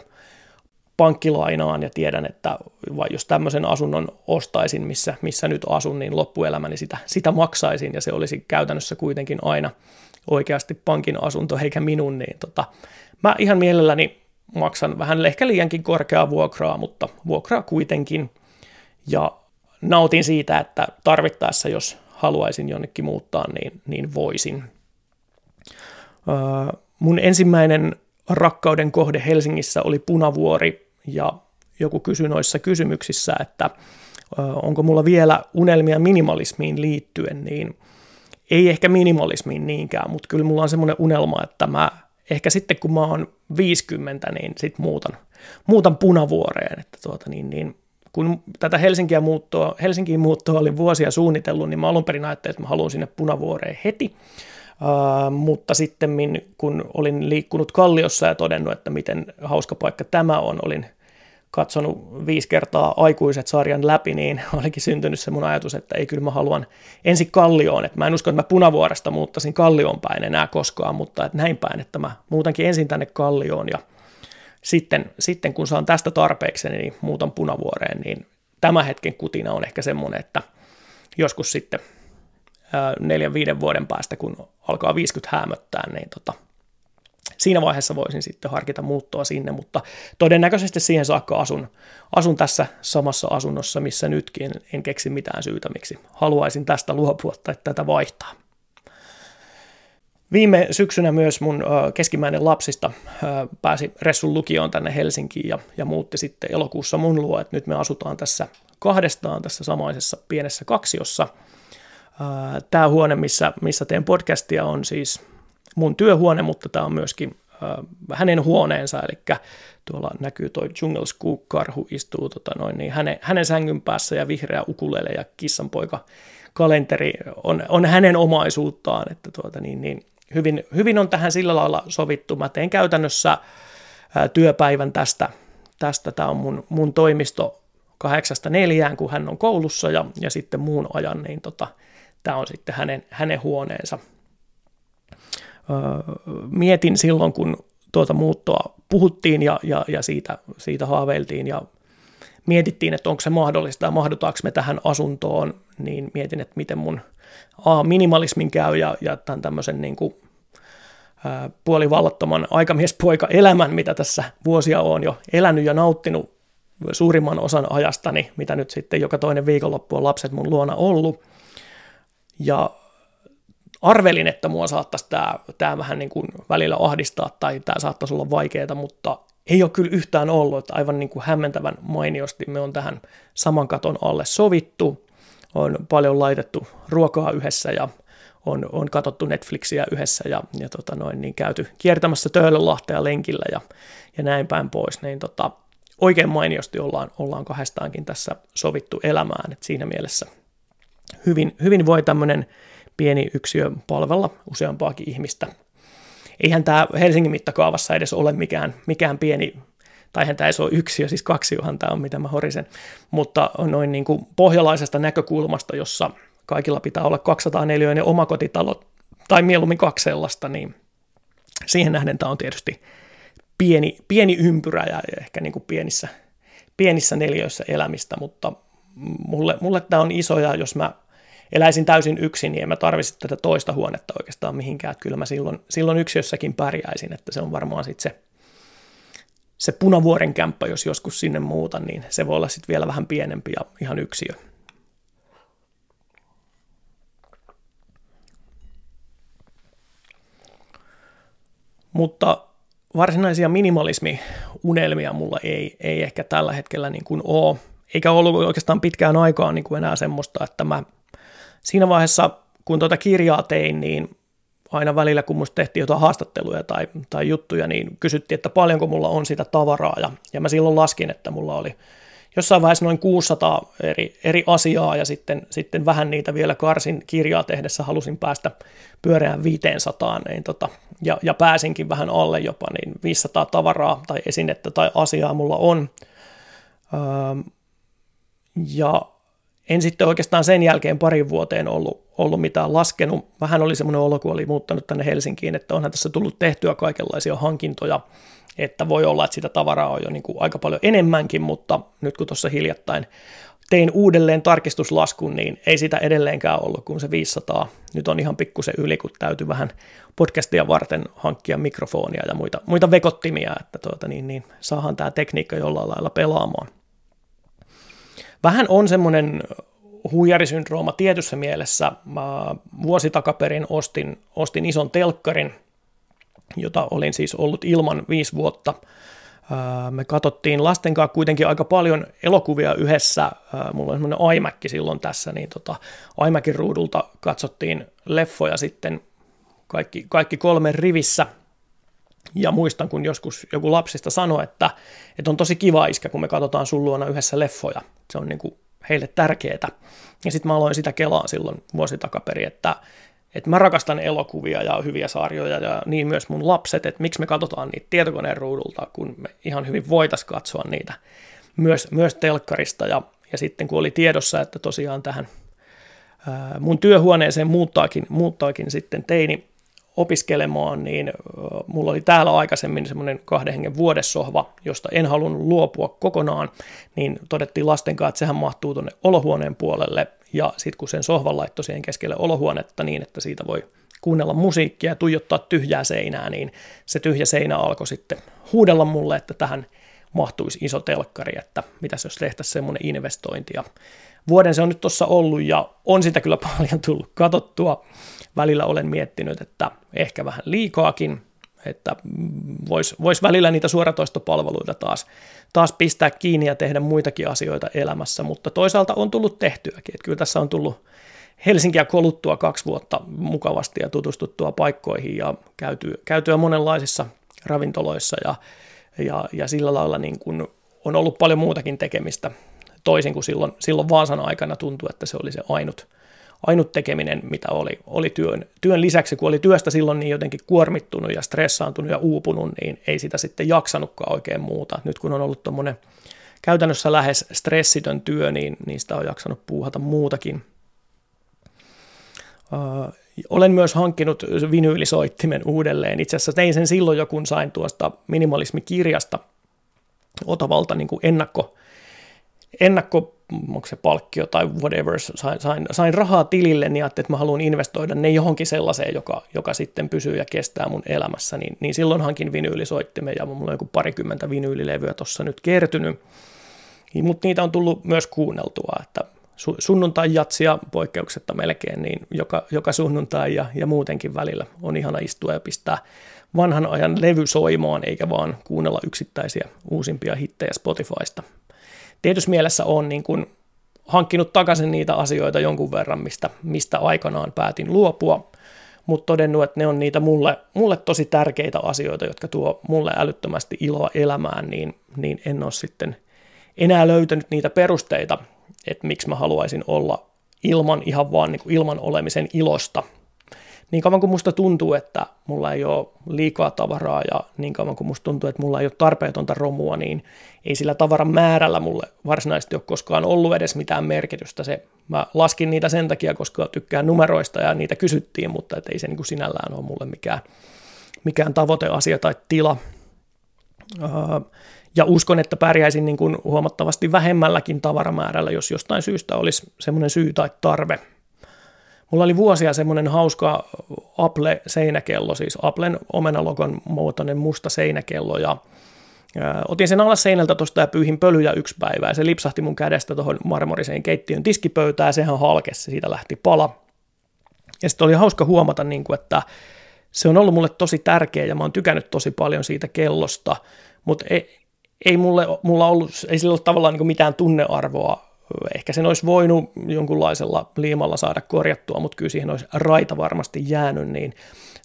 pankkilainaan ja tiedän, että vai jos tämmöisen asunnon ostaisin, missä, missä nyt asun, niin loppuelämäni sitä, sitä maksaisin ja se olisi käytännössä kuitenkin aina oikeasti pankin asunto eikä minun, niin tota, mä ihan mielelläni maksan vähän ehkä liiankin korkeaa vuokraa, mutta vuokraa kuitenkin ja nautin siitä, että tarvittaessa, jos haluaisin jonnekin muuttaa, niin, niin voisin. Öö, mun ensimmäinen rakkauden kohde Helsingissä oli Punavuori ja joku kysyi noissa kysymyksissä, että onko mulla vielä unelmia minimalismiin liittyen, niin ei ehkä minimalismiin niinkään, mutta kyllä mulla on semmoinen unelma, että mä ehkä sitten kun mä oon 50, niin sit muutan, muutan punavuoreen, että tuota niin, niin kun tätä Helsinkiä muuttoa, Helsinkiin muuttoa olin vuosia suunnitellut, niin mä alun perin ajattelin, että mä haluan sinne punavuoreen heti, Uh, mutta sitten kun olin liikkunut Kalliossa ja todennut, että miten hauska paikka tämä on, olin katsonut viisi kertaa aikuiset sarjan läpi, niin olikin syntynyt se mun ajatus, että ei kyllä mä haluan ensin Kallioon, että mä en usko, että mä Punavuoresta muuttaisin Kallioon päin enää koskaan, mutta että näin päin, että mä muutankin ensin tänne Kallioon ja sitten, sitten kun saan tästä tarpeeksi, niin muutan Punavuoreen, niin tämä hetken kutina on ehkä semmoinen, että joskus sitten neljän, viiden vuoden päästä, kun alkaa 50 häämöttää, niin tota, siinä vaiheessa voisin sitten harkita muuttoa sinne, mutta todennäköisesti siihen saakka asun, asun tässä samassa asunnossa, missä nytkin en keksi mitään syytä, miksi haluaisin tästä luopua tai tätä vaihtaa. Viime syksynä myös mun keskimmäinen lapsista pääsi Ressun lukioon tänne Helsinkiin ja, ja muutti sitten elokuussa mun luo, että nyt me asutaan tässä kahdestaan tässä samaisessa pienessä kaksiossa. Tämä huone, missä, missä teen podcastia, on siis mun työhuone, mutta tämä on myöskin hänen huoneensa, eli tuolla näkyy toi Jungle Skook-karhu istuu tota noin, niin hänen, hänen sängyn päässä ja vihreä ukulele ja kissanpoika kalenteri on, on hänen omaisuuttaan, että tuota, niin, niin, hyvin, hyvin on tähän sillä lailla sovittu. Mä teen käytännössä ää, työpäivän tästä. tästä. Tämä on mun, mun toimisto kahdeksasta neljään, kun hän on koulussa ja, ja sitten muun ajan, niin tota, tämä on sitten hänen, hänen huoneensa. Mietin silloin, kun tuota muuttoa puhuttiin ja, ja, ja siitä, siitä haaveiltiin ja mietittiin, että onko se mahdollista ja mahdutaanko me tähän asuntoon, niin mietin, että miten mun A, minimalismin käy ja, ja tämän tämmöisen niin kuin, ää, puolivallattoman aikamiespoika elämän, mitä tässä vuosia on jo elänyt ja nauttinut suurimman osan ajastani, mitä nyt sitten joka toinen viikonloppu on lapset mun luona ollut. Ja arvelin, että mua saattaisi tämä, tämä vähän niin kuin välillä ahdistaa tai tämä saattaisi olla vaikeaa, mutta ei ole kyllä yhtään ollut, että aivan niin kuin hämmentävän mainiosti me on tähän saman katon alle sovittu, on paljon laitettu ruokaa yhdessä ja on, on katsottu Netflixiä yhdessä ja, ja tota noin, niin käyty kiertämässä Töölönlahtea lenkillä ja, ja näin päin pois, niin tota, oikein mainiosti ollaan, ollaan kahdestaankin tässä sovittu elämään, että siinä mielessä hyvin, hyvin voi tämmöinen pieni yksiö palvella useampaakin ihmistä. Eihän tämä Helsingin mittakaavassa edes ole mikään, mikään pieni, tai eihän tämä ei ole yksiö, siis kaksiohan tämä on, mitä mä horisen, mutta noin niin kuin pohjalaisesta näkökulmasta, jossa kaikilla pitää olla 204 omakotitalo, tai mieluummin kaksi sellaista, niin siihen nähden tämä on tietysti pieni, pieni ympyrä ja ehkä niin kuin pienissä, pienissä neljöissä elämistä, mutta mulle, mulle tämä on iso ja jos mä eläisin täysin yksin, niin en mä tarvitsisi tätä toista huonetta oikeastaan mihinkään. Että kyllä mä silloin, silloin yksiössäkin pärjäisin, että se on varmaan sitten se, se punavuoren kämppä, jos joskus sinne muuta, niin se voi olla sitten vielä vähän pienempi ja ihan yksiö. Mutta varsinaisia minimalismi-unelmia mulla ei, ei ehkä tällä hetkellä niin kuin ole, eikä ollut oikeastaan pitkään aikaan niin kuin enää semmoista, että mä siinä vaiheessa, kun tuota kirjaa tein, niin aina välillä, kun musta tehtiin jotain haastatteluja tai, tai juttuja, niin kysyttiin, että paljonko mulla on sitä tavaraa. Ja, ja mä silloin laskin, että mulla oli jossain vaiheessa noin 600 eri, eri asiaa ja sitten, sitten vähän niitä vielä karsin kirjaa tehdessä, halusin päästä pyöreään 500 niin tota, ja, ja pääsinkin vähän alle jopa, niin 500 tavaraa tai esinettä tai asiaa mulla on. Öö, ja en sitten oikeastaan sen jälkeen parin vuoteen ollut, ollut mitään laskenut. Vähän oli semmoinen olo, kun oli muuttanut tänne Helsinkiin, että onhan tässä tullut tehtyä kaikenlaisia hankintoja, että voi olla, että sitä tavaraa on jo niin kuin aika paljon enemmänkin, mutta nyt kun tuossa hiljattain tein uudelleen tarkistuslaskun, niin ei sitä edelleenkään ollut kuin se 500. Nyt on ihan pikkusen yli, kun täytyy vähän podcastia varten hankkia mikrofonia ja muita, muita vekottimia, että tuota, niin, niin, saahan tämä tekniikka jollain lailla pelaamaan. Vähän on semmoinen huijarisyndrooma tietyssä mielessä. Mä vuosi takaperin ostin, ostin ison telkkarin, jota olin siis ollut ilman viisi vuotta – me katsottiin lasten kanssa kuitenkin aika paljon elokuvia yhdessä. Mulla on semmoinen iMac silloin tässä, niin tota, iMacin ruudulta katsottiin leffoja sitten kaikki, kaikki kolme rivissä. Ja muistan, kun joskus joku lapsista sanoi, että, että on tosi kiva iskä, kun me katsotaan sun luona yhdessä leffoja. Se on niin kuin heille tärkeää. Ja sitten mä aloin sitä kelaa silloin vuosi takaperi, että, että mä rakastan elokuvia ja hyviä sarjoja ja niin myös mun lapset, että miksi me katsotaan niitä tietokoneen ruudulta, kun me ihan hyvin voitaisiin katsoa niitä myös, myös telkkarista. Ja, ja sitten kun oli tiedossa, että tosiaan tähän ää, mun työhuoneeseen muuttaakin, muuttaakin sitten teini opiskelemaan, niin mulla oli täällä aikaisemmin semmoinen kahden hengen vuodessohva, josta en halunnut luopua kokonaan, niin todettiin lasten kanssa, että sehän mahtuu tuonne olohuoneen puolelle, ja sitten kun sen sohvan laittoi siihen keskelle olohuonetta niin, että siitä voi kuunnella musiikkia ja tuijottaa tyhjää seinää, niin se tyhjä seinä alkoi sitten huudella mulle, että tähän mahtuisi iso telkkari, että mitäs jos tehtäisiin semmoinen investointi. Ja vuoden se on nyt tuossa ollut ja on sitä kyllä paljon tullut katsottua. Välillä olen miettinyt, että ehkä vähän liikaakin, että voisi vois välillä niitä suoratoistopalveluita taas, taas pistää kiinni ja tehdä muitakin asioita elämässä, mutta toisaalta on tullut tehtyäkin, että kyllä tässä on tullut Helsinkiä koluttua kaksi vuotta mukavasti ja tutustuttua paikkoihin ja käytyä, käytyä monenlaisissa ravintoloissa ja, ja, ja sillä lailla niin kuin on ollut paljon muutakin tekemistä toisin kuin silloin, silloin Vaasan aikana tuntui, että se oli se ainut, ainut tekeminen, mitä oli, oli työn, työn lisäksi, kun oli työstä silloin niin jotenkin kuormittunut ja stressaantunut ja uupunut, niin ei sitä sitten jaksanutkaan oikein muuta. Nyt kun on ollut tuommoinen käytännössä lähes stressitön työ, niin niistä on jaksanut puuhata muutakin. Uh, olen myös hankkinut vinyylisoittimen uudelleen. Itse asiassa tein sen silloin jo, kun sain tuosta minimalismikirjasta Otavalta niin kuin ennakko, ennakko onko se palkkio tai whatever, sain, sain, sain rahaa tilille, niin ajattelin, että mä haluan investoida ne johonkin sellaiseen, joka, joka sitten pysyy ja kestää mun elämässä, niin, niin silloin hankin vinyylisoittimen ja mulla on joku parikymmentä vinyylilevyä tuossa nyt kertynyt, niin, mutta niitä on tullut myös kuunneltua, että sunnuntai-jatsia poikkeuksetta melkein, niin joka, joka sunnuntai ja, ja muutenkin välillä on ihana istua ja pistää vanhan ajan levy soimaan, eikä vaan kuunnella yksittäisiä uusimpia hittejä Spotifysta tietyssä mielessä on niin kuin hankkinut takaisin niitä asioita jonkun verran, mistä, mistä aikanaan päätin luopua, mutta todennut, että ne on niitä mulle, mulle tosi tärkeitä asioita, jotka tuo mulle älyttömästi iloa elämään, niin, niin en ole sitten enää löytänyt niitä perusteita, että miksi mä haluaisin olla ilman ihan vaan niin kuin ilman olemisen ilosta niin kauan kuin musta tuntuu, että mulla ei ole liikaa tavaraa ja niin kauan kuin musta tuntuu, että mulla ei ole tarpeetonta romua, niin ei sillä tavaran määrällä mulle varsinaisesti ole koskaan ollut edes mitään merkitystä. Se, mä laskin niitä sen takia, koska tykkään numeroista ja niitä kysyttiin, mutta et ei se niin kuin sinällään ole mulle mikään, mikään tavoiteasia tai tila. ja uskon, että pärjäisin niin kuin huomattavasti vähemmälläkin tavaramäärällä, jos jostain syystä olisi semmoinen syy tai tarve – Mulla oli vuosia semmoinen hauska Apple-seinäkello, siis Applen omenalogon muotoinen musta seinäkello ja Otin sen alas seinältä tuosta ja pyyhin pölyjä yksi päivä ja se lipsahti mun kädestä tuohon marmoriseen keittiön tiskipöytään ja sehän halkesi, siitä lähti pala. Ja sitten oli hauska huomata, niin kuin, että se on ollut mulle tosi tärkeä ja mä oon tykännyt tosi paljon siitä kellosta, mutta ei, ei mulle, mulla ollut, ei sillä ollut tavallaan niin mitään tunnearvoa Ehkä sen olisi voinut jonkunlaisella liimalla saada korjattua, mutta kyllä siihen olisi raita varmasti jäänyt, niin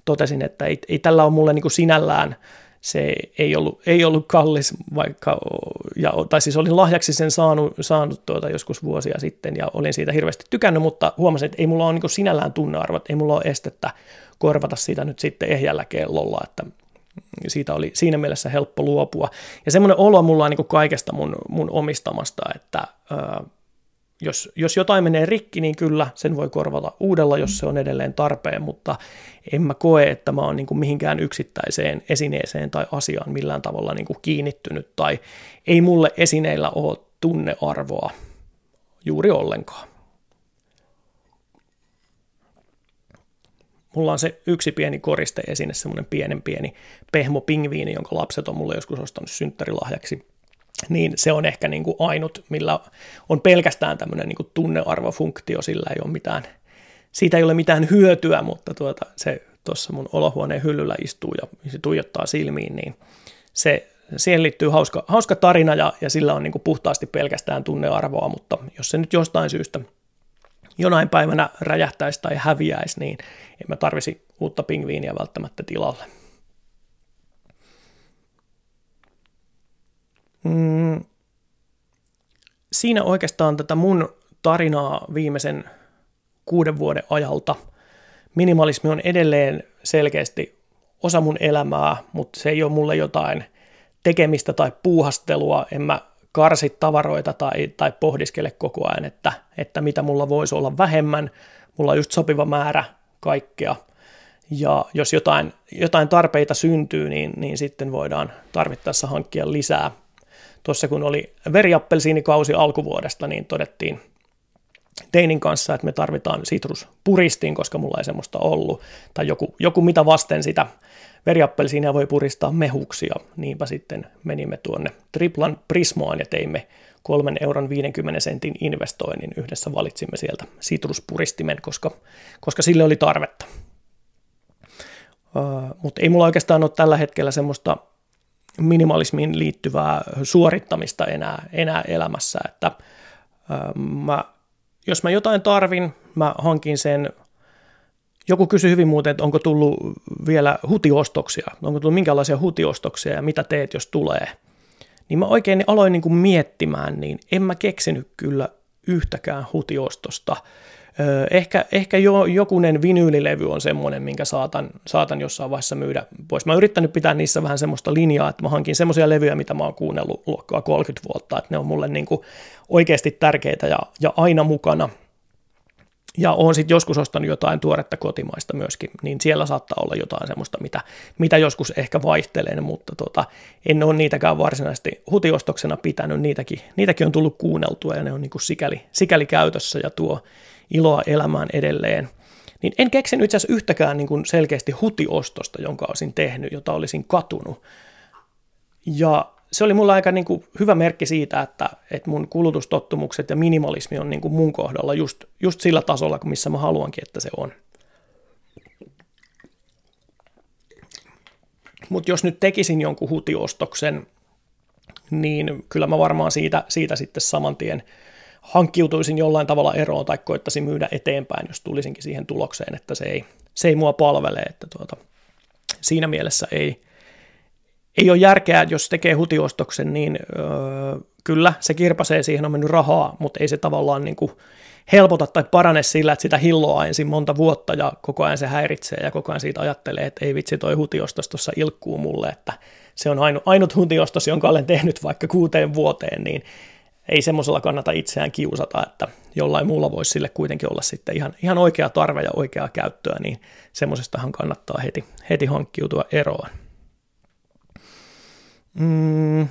totesin, että ei, ei tällä ole mulle niin kuin sinällään, se ei ollut, ei ollut kallis, vaikka, ja, tai siis olin lahjaksi sen saanut, saanut tuota joskus vuosia sitten, ja olin siitä hirveästi tykännyt, mutta huomasin, että ei mulla ole niin sinällään tunnearvot, ei mulla ole estettä korvata sitä nyt sitten ehjällä kellolla, että siitä oli siinä mielessä helppo luopua. Ja semmoinen olo mulla on niin kaikesta mun, mun omistamasta, että jos, jos jotain menee rikki, niin kyllä sen voi korvata uudella, jos se on edelleen tarpeen, mutta en mä koe, että mä oon niin kuin mihinkään yksittäiseen esineeseen tai asiaan millään tavalla niin kuin kiinnittynyt, tai ei mulle esineillä ole tunnearvoa juuri ollenkaan. Mulla on se yksi pieni koristeesine, semmoinen pienen pieni pehmo pingviini, jonka lapset on mulle joskus ostanut synttärilahjaksi. Niin se on ehkä niin kuin ainut, millä on pelkästään tämmöinen niin kuin tunnearvofunktio, sillä ei ole mitään, siitä ei ole mitään hyötyä, mutta tuota, se tuossa mun olohuoneen hyllyllä istuu ja se tuijottaa silmiin, niin se, siihen liittyy hauska, hauska tarina ja, ja sillä on niin kuin puhtaasti pelkästään tunnearvoa, mutta jos se nyt jostain syystä jonain päivänä räjähtäisi tai häviäisi, niin en mä tarvisi uutta pingviiniä välttämättä tilalle. Mm, siinä oikeastaan tätä mun tarinaa viimeisen kuuden vuoden ajalta. Minimalismi on edelleen selkeästi osa mun elämää, mutta se ei ole mulle jotain tekemistä tai puuhastelua. En mä karsi tavaroita tai, tai pohdiskele koko ajan, että, että mitä mulla voisi olla vähemmän. Mulla on just sopiva määrä kaikkea. Ja jos jotain, jotain tarpeita syntyy, niin, niin sitten voidaan tarvittaessa hankkia lisää. Tuossa kun oli veriappelsiinikausi alkuvuodesta, niin todettiin Teinin kanssa, että me tarvitaan sitruspuristiin, koska mulla ei semmoista ollut, tai joku, joku mitä vasten sitä veriappelsiinia voi puristaa mehuksi, ja niinpä sitten menimme tuonne Triplan Prismoaan ja teimme 3 euron 50 sentin investoinnin. Yhdessä valitsimme sieltä sitruspuristimen, koska, koska sille oli tarvetta. Uh, mutta ei mulla oikeastaan ole tällä hetkellä semmoista minimalismiin liittyvää suorittamista enää, enää elämässä, että uh, mä, jos mä jotain tarvin, mä hankin sen joku kysyi hyvin muuten, että onko tullut vielä hutiostoksia, onko tullut minkälaisia hutiostoksia ja mitä teet, jos tulee. Niin mä oikein aloin niin kuin miettimään, niin en mä keksinyt kyllä yhtäkään hutiostosta. Ehkä, ehkä jo, jokunen vinyylilevy on semmoinen, minkä saatan, saatan jossain vaiheessa myydä pois. Mä oon yrittänyt pitää niissä vähän semmoista linjaa, että mä hankin semmoisia levyjä, mitä mä oon kuunnellut luokkaa 30 vuotta, että ne on mulle niin kuin oikeasti tärkeitä ja, ja aina mukana – ja olen sitten joskus ostanut jotain tuoretta kotimaista myöskin, niin siellä saattaa olla jotain semmoista, mitä, mitä joskus ehkä vaihtelen, mutta tota, en ole niitäkään varsinaisesti hutiostoksena pitänyt, niitäkin, niitäkin on tullut kuunneltua ja ne on niin kuin sikäli, sikäli käytössä ja tuo iloa elämään edelleen. Niin en keksinyt itse asiassa yhtäkään niin kuin selkeästi hutiostosta, jonka olisin tehnyt, jota olisin katunut. Ja se oli mulla aika niin kuin hyvä merkki siitä, että, että mun kulutustottumukset ja minimalismi on niin kuin mun kohdalla just, just sillä tasolla, missä mä haluankin, että se on. Mutta jos nyt tekisin jonkun hutiostoksen, niin kyllä mä varmaan siitä, siitä sitten saman tien hankkiutuisin jollain tavalla eroon tai koittaisin myydä eteenpäin, jos tulisinkin siihen tulokseen, että se ei, se ei mua palvele, että tuota, siinä mielessä ei, ei ole järkeä, jos tekee hutiostoksen, niin öö, kyllä se kirpasee, siihen on mennyt rahaa, mutta ei se tavallaan niin kuin helpota tai parane sillä, että sitä hilloa ensin monta vuotta ja koko ajan se häiritsee ja koko ajan siitä ajattelee, että ei vitsi toi hutiostos tuossa ilkkuu mulle, että se on ainut, ainut hutiostos, jonka olen tehnyt vaikka kuuteen vuoteen, niin ei semmoisella kannata itseään kiusata, että jollain muulla voisi sille kuitenkin olla sitten ihan, ihan oikea tarve ja oikeaa käyttöä, niin semmoisestahan kannattaa heti, heti hankkiutua eroon. Mm,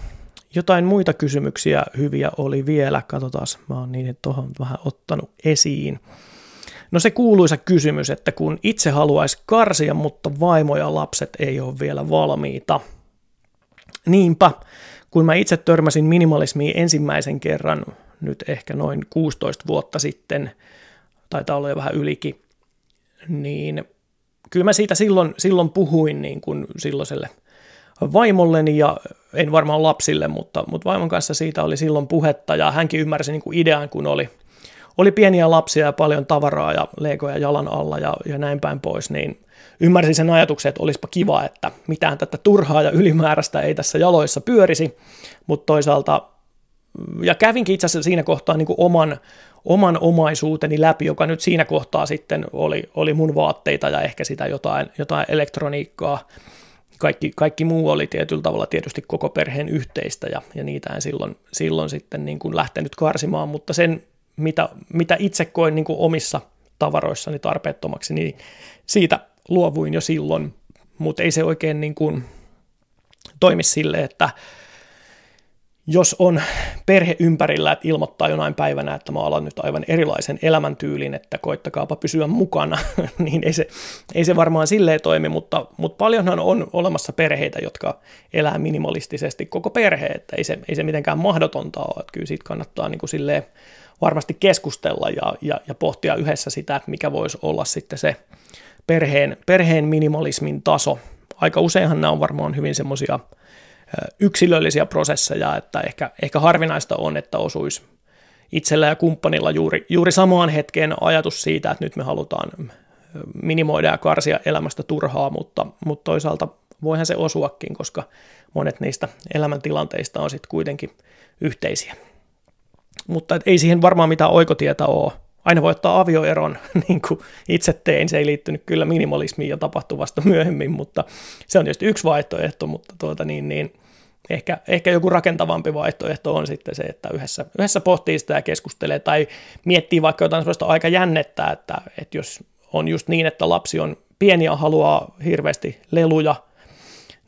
jotain muita kysymyksiä hyviä oli vielä, katsotaan, mä oon niitä tuohon vähän ottanut esiin. No se kuuluisa kysymys, että kun itse haluaisi karsia, mutta vaimo ja lapset ei ole vielä valmiita. Niinpä, kun mä itse törmäsin minimalismiin ensimmäisen kerran, nyt ehkä noin 16 vuotta sitten, taitaa olla jo vähän ylikin, niin kyllä mä siitä silloin, silloin puhuin niin kuin silloiselle – vaimolleni ja en varmaan lapsille, mutta, mutta vaimon kanssa siitä oli silloin puhetta ja hänkin ymmärsi niin kuin idean, kun oli, oli pieniä lapsia ja paljon tavaraa ja leikoja jalan alla ja, ja näin päin pois, niin ymmärsin sen ajatuksen, että olisipa kiva, että mitään tätä turhaa ja ylimääräistä ei tässä jaloissa pyörisi, mutta toisaalta, ja kävinkin itse asiassa siinä kohtaa niin kuin oman, oman omaisuuteni läpi, joka nyt siinä kohtaa sitten oli, oli mun vaatteita ja ehkä sitä jotain, jotain elektroniikkaa, kaikki, kaikki muu oli tietyllä tavalla tietysti koko perheen yhteistä ja, ja niitä en silloin, silloin sitten niin kuin lähtenyt karsimaan, mutta sen mitä, mitä itse koen niin kuin omissa tavaroissani tarpeettomaksi, niin siitä luovuin jo silloin, mutta ei se oikein niin kuin toimi sille, että jos on perhe ympärillä, että ilmoittaa jonain päivänä, että mä alan nyt aivan erilaisen elämäntyylin, että koittakaapa pysyä mukana, niin ei se, ei se varmaan silleen toimi, mutta, mutta paljonhan on olemassa perheitä, jotka elää minimalistisesti koko perhe, että ei se, ei se mitenkään mahdotonta ole, että kyllä siitä kannattaa niin kuin silleen varmasti keskustella ja, ja, ja pohtia yhdessä sitä, että mikä voisi olla sitten se perheen, perheen minimalismin taso. Aika useinhan nämä on varmaan hyvin semmoisia yksilöllisiä prosesseja, että ehkä, ehkä harvinaista on, että osuisi itsellä ja kumppanilla juuri, juuri samaan hetkeen ajatus siitä, että nyt me halutaan minimoida ja karsia elämästä turhaa, mutta, mutta toisaalta voihan se osuakin, koska monet niistä elämäntilanteista on sitten kuitenkin yhteisiä. Mutta et ei siihen varmaan mitään oikotietä ole. Aina voi ottaa avioeron, niin kuin itse tein. Se ei liittynyt kyllä minimalismiin ja tapahtuvasta myöhemmin, mutta se on tietysti yksi vaihtoehto, mutta tuota niin, niin ehkä, ehkä joku rakentavampi vaihtoehto on sitten se, että yhdessä, yhdessä pohtii sitä ja keskustelee tai miettii vaikka jotain sellaista aika jännettä, että, että jos on just niin, että lapsi on pieni ja haluaa hirveästi leluja –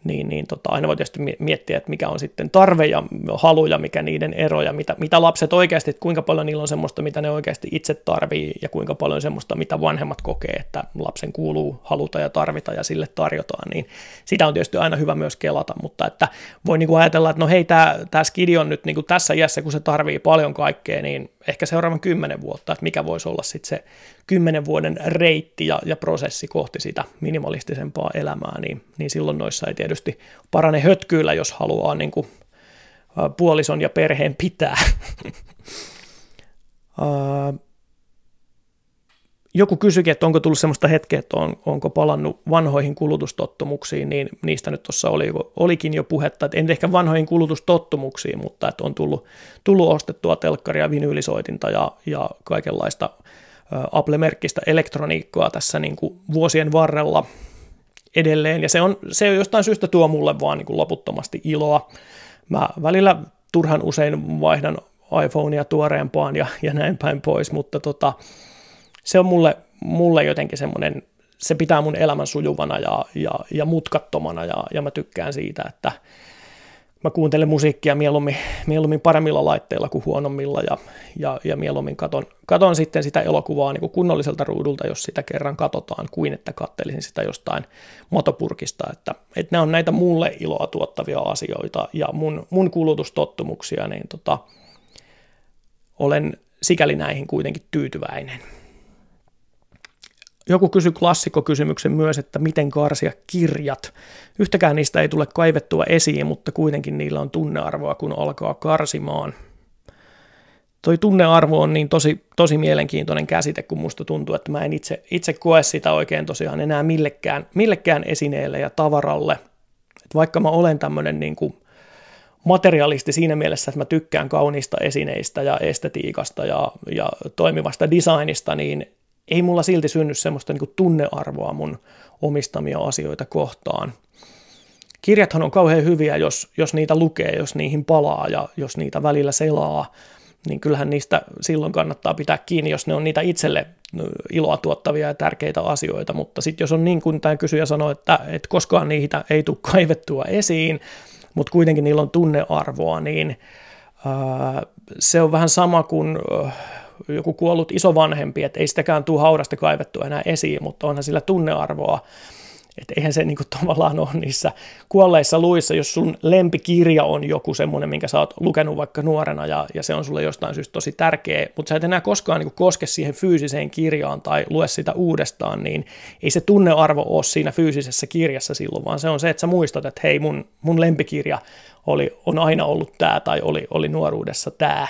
niin, niin tota, aina voi tietysti miettiä, että mikä on sitten tarve ja halu ja mikä niiden ero ja mitä, mitä lapset oikeasti, että kuinka paljon niillä on semmoista, mitä ne oikeasti itse tarvii ja kuinka paljon semmoista, mitä vanhemmat kokee, että lapsen kuuluu haluta ja tarvita ja sille tarjotaan, niin sitä on tietysti aina hyvä myös kelata, mutta että voi niin kuin ajatella, että no hei, tämä, skidi on nyt niin kuin tässä iässä, kun se tarvii paljon kaikkea, niin ehkä seuraavan kymmenen vuotta, että mikä voisi olla sitten se kymmenen vuoden reitti ja, ja prosessi kohti sitä minimalistisempaa elämää, niin, niin silloin noissa ei tietysti parane hötkyillä, jos haluaa niin kuin, puolison ja perheen pitää. joku kysyikin, että onko tullut sellaista hetkeä, että on, onko palannut vanhoihin kulutustottumuksiin, niin niistä nyt tuossa oli, olikin jo puhetta, että en ehkä vanhoihin kulutustottumuksiin, mutta että on tullut, tullut ostettua telkkaria, vinyylisoitinta ja, ja kaikenlaista Apple-merkkistä elektroniikkaa tässä niin kuin vuosien varrella edelleen, ja se on, se jostain syystä tuo mulle vaan niin kuin loputtomasti iloa. Mä välillä turhan usein vaihdan iPhonea tuoreempaan ja, ja näin päin pois, mutta tota, se on mulle, mulle jotenkin semmoinen, se pitää mun elämän sujuvana ja, ja, ja mutkattomana ja, ja mä tykkään siitä, että mä kuuntelen musiikkia mieluummin, mieluummin paremmilla laitteilla kuin huonommilla ja, ja, ja mieluummin katon, katon sitten sitä elokuvaa niin kuin kunnolliselta ruudulta, jos sitä kerran katsotaan, kuin että kattelisin sitä jostain motopurkista, että, että nämä on näitä mulle iloa tuottavia asioita ja mun, mun kulutustottumuksia, niin tota, olen sikäli näihin kuitenkin tyytyväinen. Joku kysyi klassikkokysymyksen myös, että miten karsia kirjat. Yhtäkään niistä ei tule kaivettua esiin, mutta kuitenkin niillä on tunnearvoa, kun alkaa karsimaan. Toi tunnearvo on niin tosi, tosi mielenkiintoinen käsite, kun musta tuntuu, että mä en itse, itse koe sitä oikein tosiaan enää millekään, millekään esineelle ja tavaralle. Et vaikka mä olen tämmöinen niin kuin materialisti siinä mielessä, että mä tykkään kauniista esineistä ja estetiikasta ja, ja toimivasta designista, niin ei mulla silti synny semmoista niin tunnearvoa mun omistamia asioita kohtaan. Kirjathan on kauhean hyviä, jos, jos niitä lukee, jos niihin palaa ja jos niitä välillä selaa, niin kyllähän niistä silloin kannattaa pitää kiinni, jos ne on niitä itselle iloa tuottavia ja tärkeitä asioita, mutta sitten jos on niin kuin tämä kysyjä sanoi, että, että koskaan niitä ei tule kaivettua esiin, mutta kuitenkin niillä on tunnearvoa, niin ää, se on vähän sama kuin joku kuollut isovanhempi, että ei sitäkään tule haudasta kaivettu enää esiin, mutta onhan sillä tunnearvoa. Että eihän se niinku tavallaan ole niissä kuolleissa luissa, jos sun lempikirja on joku semmoinen, minkä sä oot lukenut vaikka nuorena ja, ja se on sulle jostain syystä tosi tärkeä, mutta sä et enää koskaan niinku koske siihen fyysiseen kirjaan tai lue sitä uudestaan, niin ei se tunnearvo ole siinä fyysisessä kirjassa silloin, vaan se on se, että sä muistat, että hei mun, mun lempikirja oli, on aina ollut tämä tai oli, oli nuoruudessa tämä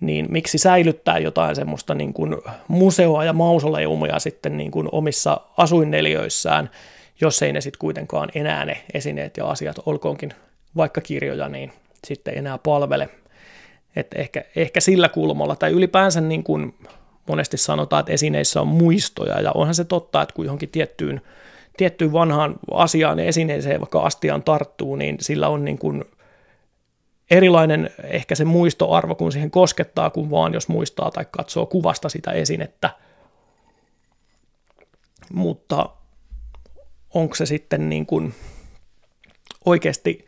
niin miksi säilyttää jotain semmoista niin kuin museoa ja mausoleumia sitten niin kuin omissa asuinneliöissään, jos ei ne sitten kuitenkaan enää ne esineet ja asiat, olkoonkin vaikka kirjoja, niin sitten enää palvele. Että ehkä, ehkä sillä kulmalla, tai ylipäänsä niin kuin monesti sanotaan, että esineissä on muistoja, ja onhan se totta, että kun johonkin tiettyyn, tiettyyn vanhaan asiaan ja esineeseen vaikka astiaan tarttuu, niin sillä on niin kuin erilainen ehkä se muistoarvo, kun siihen koskettaa, kun vaan jos muistaa tai katsoo kuvasta sitä esinettä. Mutta onko se sitten niin kuin oikeasti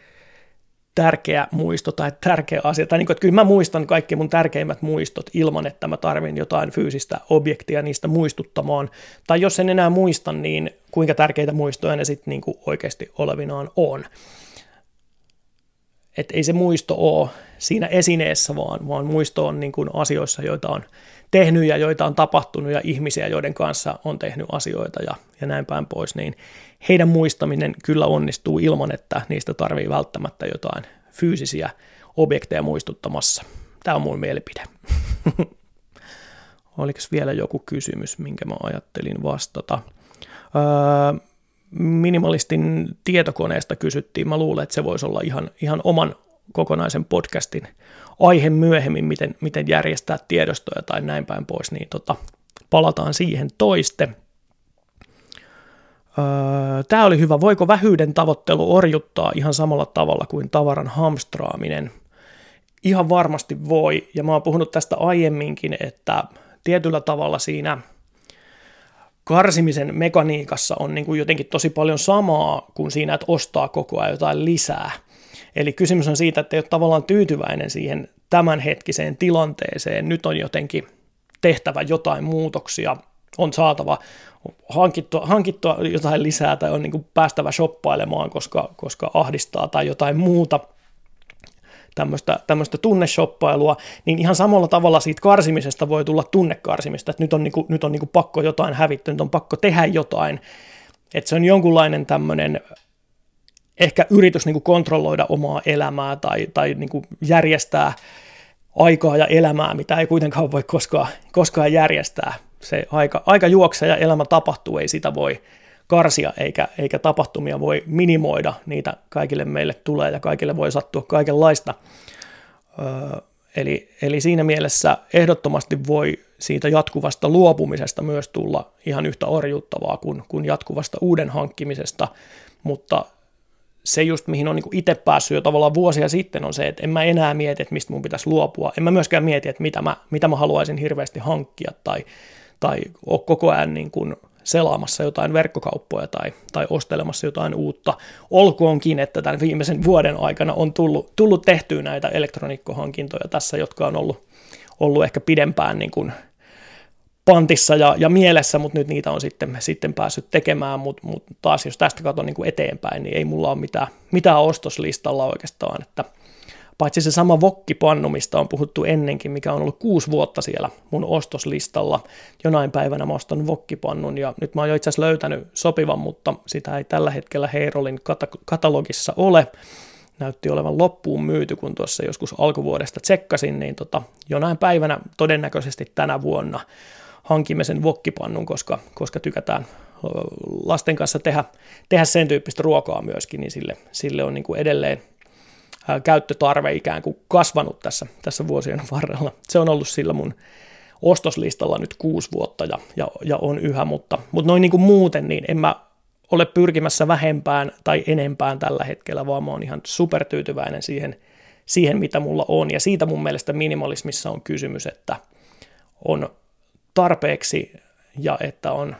tärkeä muisto tai tärkeä asia. Tai niin kuin, että kyllä mä muistan kaikki mun tärkeimmät muistot ilman, että mä tarvin jotain fyysistä objektia niistä muistuttamaan. Tai jos en enää muista, niin kuinka tärkeitä muistoja ne sitten niin oikeasti olevinaan on. Että ei se muisto ole siinä esineessä, vaan, vaan muisto on niin kuin asioissa, joita on tehnyt ja joita on tapahtunut ja ihmisiä, joiden kanssa on tehnyt asioita ja, ja näin päin pois, niin heidän muistaminen kyllä onnistuu ilman, että niistä tarvii välttämättä jotain fyysisiä objekteja muistuttamassa. Tämä on mun mielipide. Oliko vielä joku kysymys, minkä mä ajattelin vastata? Öö, minimalistin tietokoneesta kysyttiin. Mä luulen, että se voisi olla ihan, ihan oman kokonaisen podcastin aihe myöhemmin, miten, miten järjestää tiedostoja tai näin päin pois, niin tota, palataan siihen toiste. Öö, Tämä oli hyvä. Voiko vähyyden tavoittelu orjuttaa ihan samalla tavalla kuin tavaran hamstraaminen? Ihan varmasti voi, ja mä oon puhunut tästä aiemminkin, että tietyllä tavalla siinä karsimisen mekaniikassa on niin kuin jotenkin tosi paljon samaa kuin siinä, että ostaa koko ajan jotain lisää. Eli kysymys on siitä, että ei ole tavallaan tyytyväinen siihen tämänhetkiseen tilanteeseen. Nyt on jotenkin tehtävä jotain muutoksia, on saatava hankittua, hankittua jotain lisää tai on niin kuin päästävä shoppailemaan, koska, koska ahdistaa tai jotain muuta tämmöistä, tämmöistä tunneshoppailua, niin ihan samalla tavalla siitä karsimisesta voi tulla tunnekarsimista, että nyt on, niin kuin, nyt on niin kuin pakko jotain hävittää, nyt on pakko tehdä jotain, että se on jonkunlainen tämmöinen ehkä yritys niin kuin kontrolloida omaa elämää tai, tai niin kuin järjestää aikaa ja elämää, mitä ei kuitenkaan voi koskaan, koskaan järjestää. Se aika, aika juoksee ja elämä tapahtuu, ei sitä voi karsia eikä, eikä tapahtumia voi minimoida, niitä kaikille meille tulee ja kaikille voi sattua kaikenlaista. Öö, eli, eli siinä mielessä ehdottomasti voi siitä jatkuvasta luopumisesta myös tulla ihan yhtä orjuuttavaa kuin, kuin jatkuvasta uuden hankkimisesta, mutta se just, mihin on niin itse päässyt jo tavallaan vuosia sitten, on se, että en mä enää mieti, että mistä mun pitäisi luopua. En mä myöskään mieti, että mitä mä, mitä mä haluaisin hirveästi hankkia tai, tai ole koko ajan niin kuin selaamassa jotain verkkokauppoja tai, tai ostelemassa jotain uutta. Olkoonkin, että tämän viimeisen vuoden aikana on tullut, tullut tehtyä näitä elektroniikkohankintoja tässä, jotka on ollut, ollut ehkä pidempään niin kuin pantissa ja, ja mielessä, mutta nyt niitä on sitten, sitten päässyt tekemään, mutta mut taas jos tästä katson niin kuin eteenpäin, niin ei mulla ole mitään, mitään ostoslistalla oikeastaan, että paitsi se sama vokkipannu, mistä on puhuttu ennenkin, mikä on ollut kuusi vuotta siellä mun ostoslistalla. Jonain päivänä mä ostan vokkipannun ja nyt mä oon jo itse asiassa löytänyt sopivan, mutta sitä ei tällä hetkellä Heirolin katalogissa ole. Näytti olevan loppuun myyty, kun tuossa joskus alkuvuodesta tsekkasin, niin tota, jonain päivänä todennäköisesti tänä vuonna hankimme sen vokkipannun, koska, koska tykätään lasten kanssa tehdä, tehdä sen tyyppistä ruokaa myöskin, niin sille, sille on niin kuin edelleen käyttötarve ikään kuin kasvanut tässä, tässä vuosien varrella. Se on ollut sillä mun ostoslistalla nyt kuusi vuotta ja, ja, ja on yhä, mutta, mutta noin niin kuin muuten, niin en mä ole pyrkimässä vähempään tai enempään tällä hetkellä, vaan mä oon ihan supertyytyväinen siihen, siihen, mitä mulla on. Ja siitä mun mielestä minimalismissa on kysymys, että on tarpeeksi ja että on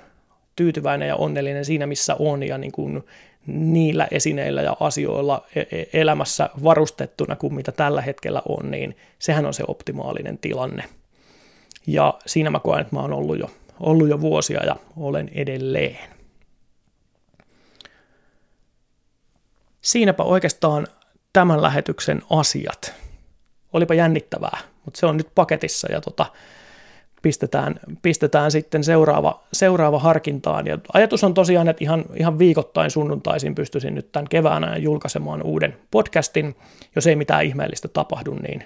tyytyväinen ja onnellinen siinä, missä on ja niin kuin niillä esineillä ja asioilla e-, e-, elämässä varustettuna kuin mitä tällä hetkellä on, niin sehän on se optimaalinen tilanne. Ja siinä mä koen, että mä oon ollut jo, ollut jo vuosia ja olen edelleen. Siinäpä oikeastaan tämän lähetyksen asiat. Olipa jännittävää, mutta se on nyt paketissa ja tota, pistetään, pistetään sitten seuraava, seuraava harkintaan. Ja ajatus on tosiaan, että ihan, ihan viikoittain sunnuntaisin pystyisin nyt tämän keväänä julkaisemaan uuden podcastin. Jos ei mitään ihmeellistä tapahdu, niin,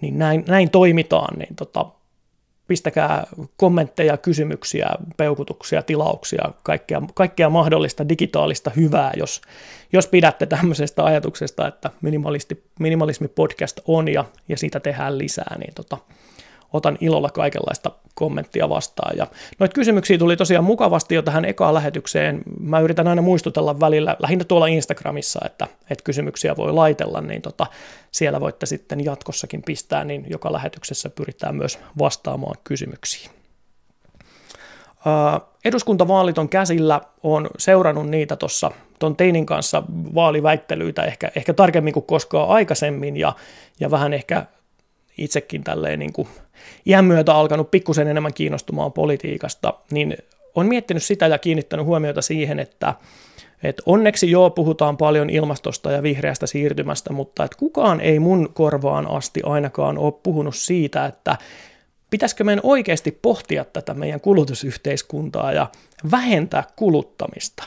niin näin, näin toimitaan. Niin tota, pistäkää kommentteja, kysymyksiä, peukutuksia, tilauksia, kaikkea, kaikkea mahdollista digitaalista hyvää, jos, jos pidätte tämmöisestä ajatuksesta, että minimalismi podcast on ja, ja siitä tehdään lisää, niin tota, otan ilolla kaikenlaista kommenttia vastaan. Ja noita kysymyksiä tuli tosiaan mukavasti jo tähän ekaan lähetykseen. Mä yritän aina muistutella välillä, lähinnä tuolla Instagramissa, että, että kysymyksiä voi laitella, niin tota, siellä voitte sitten jatkossakin pistää, niin joka lähetyksessä pyritään myös vastaamaan kysymyksiin. Eduskuntavaalit on käsillä, on seurannut niitä tuossa tuon Teinin kanssa vaaliväittelyitä ehkä, ehkä tarkemmin kuin koskaan aikaisemmin ja, ja vähän ehkä itsekin tälleen niin kuin iän myötä alkanut pikkusen enemmän kiinnostumaan politiikasta, niin on miettinyt sitä ja kiinnittänyt huomiota siihen, että, että onneksi joo puhutaan paljon ilmastosta ja vihreästä siirtymästä, mutta että kukaan ei mun korvaan asti ainakaan ole puhunut siitä, että pitäisikö meidän oikeasti pohtia tätä meidän kulutusyhteiskuntaa ja vähentää kuluttamista.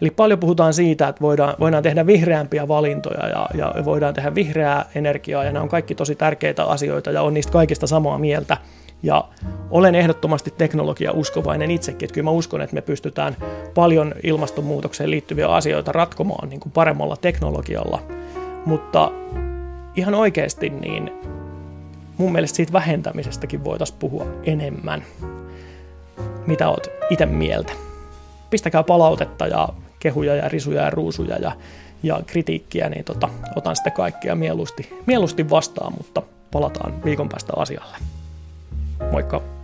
Eli paljon puhutaan siitä, että voidaan, voidaan tehdä vihreämpiä valintoja ja, ja voidaan tehdä vihreää energiaa ja nämä on kaikki tosi tärkeitä asioita ja on niistä kaikista samaa mieltä. Ja olen ehdottomasti teknologia uskovainen itsekin, että kyllä mä uskon, että me pystytään paljon ilmastonmuutokseen liittyviä asioita ratkomaan niin kuin paremmalla teknologialla. Mutta ihan oikeasti niin mun mielestä siitä vähentämisestäkin voitaisiin puhua enemmän. Mitä oot itse mieltä? Pistäkää palautetta ja kehuja ja risuja ja ruusuja ja, ja kritiikkiä, niin tota, otan sitten kaikkea mieluusti, mieluusti vastaan, mutta palataan viikon päästä asialle. Moikka!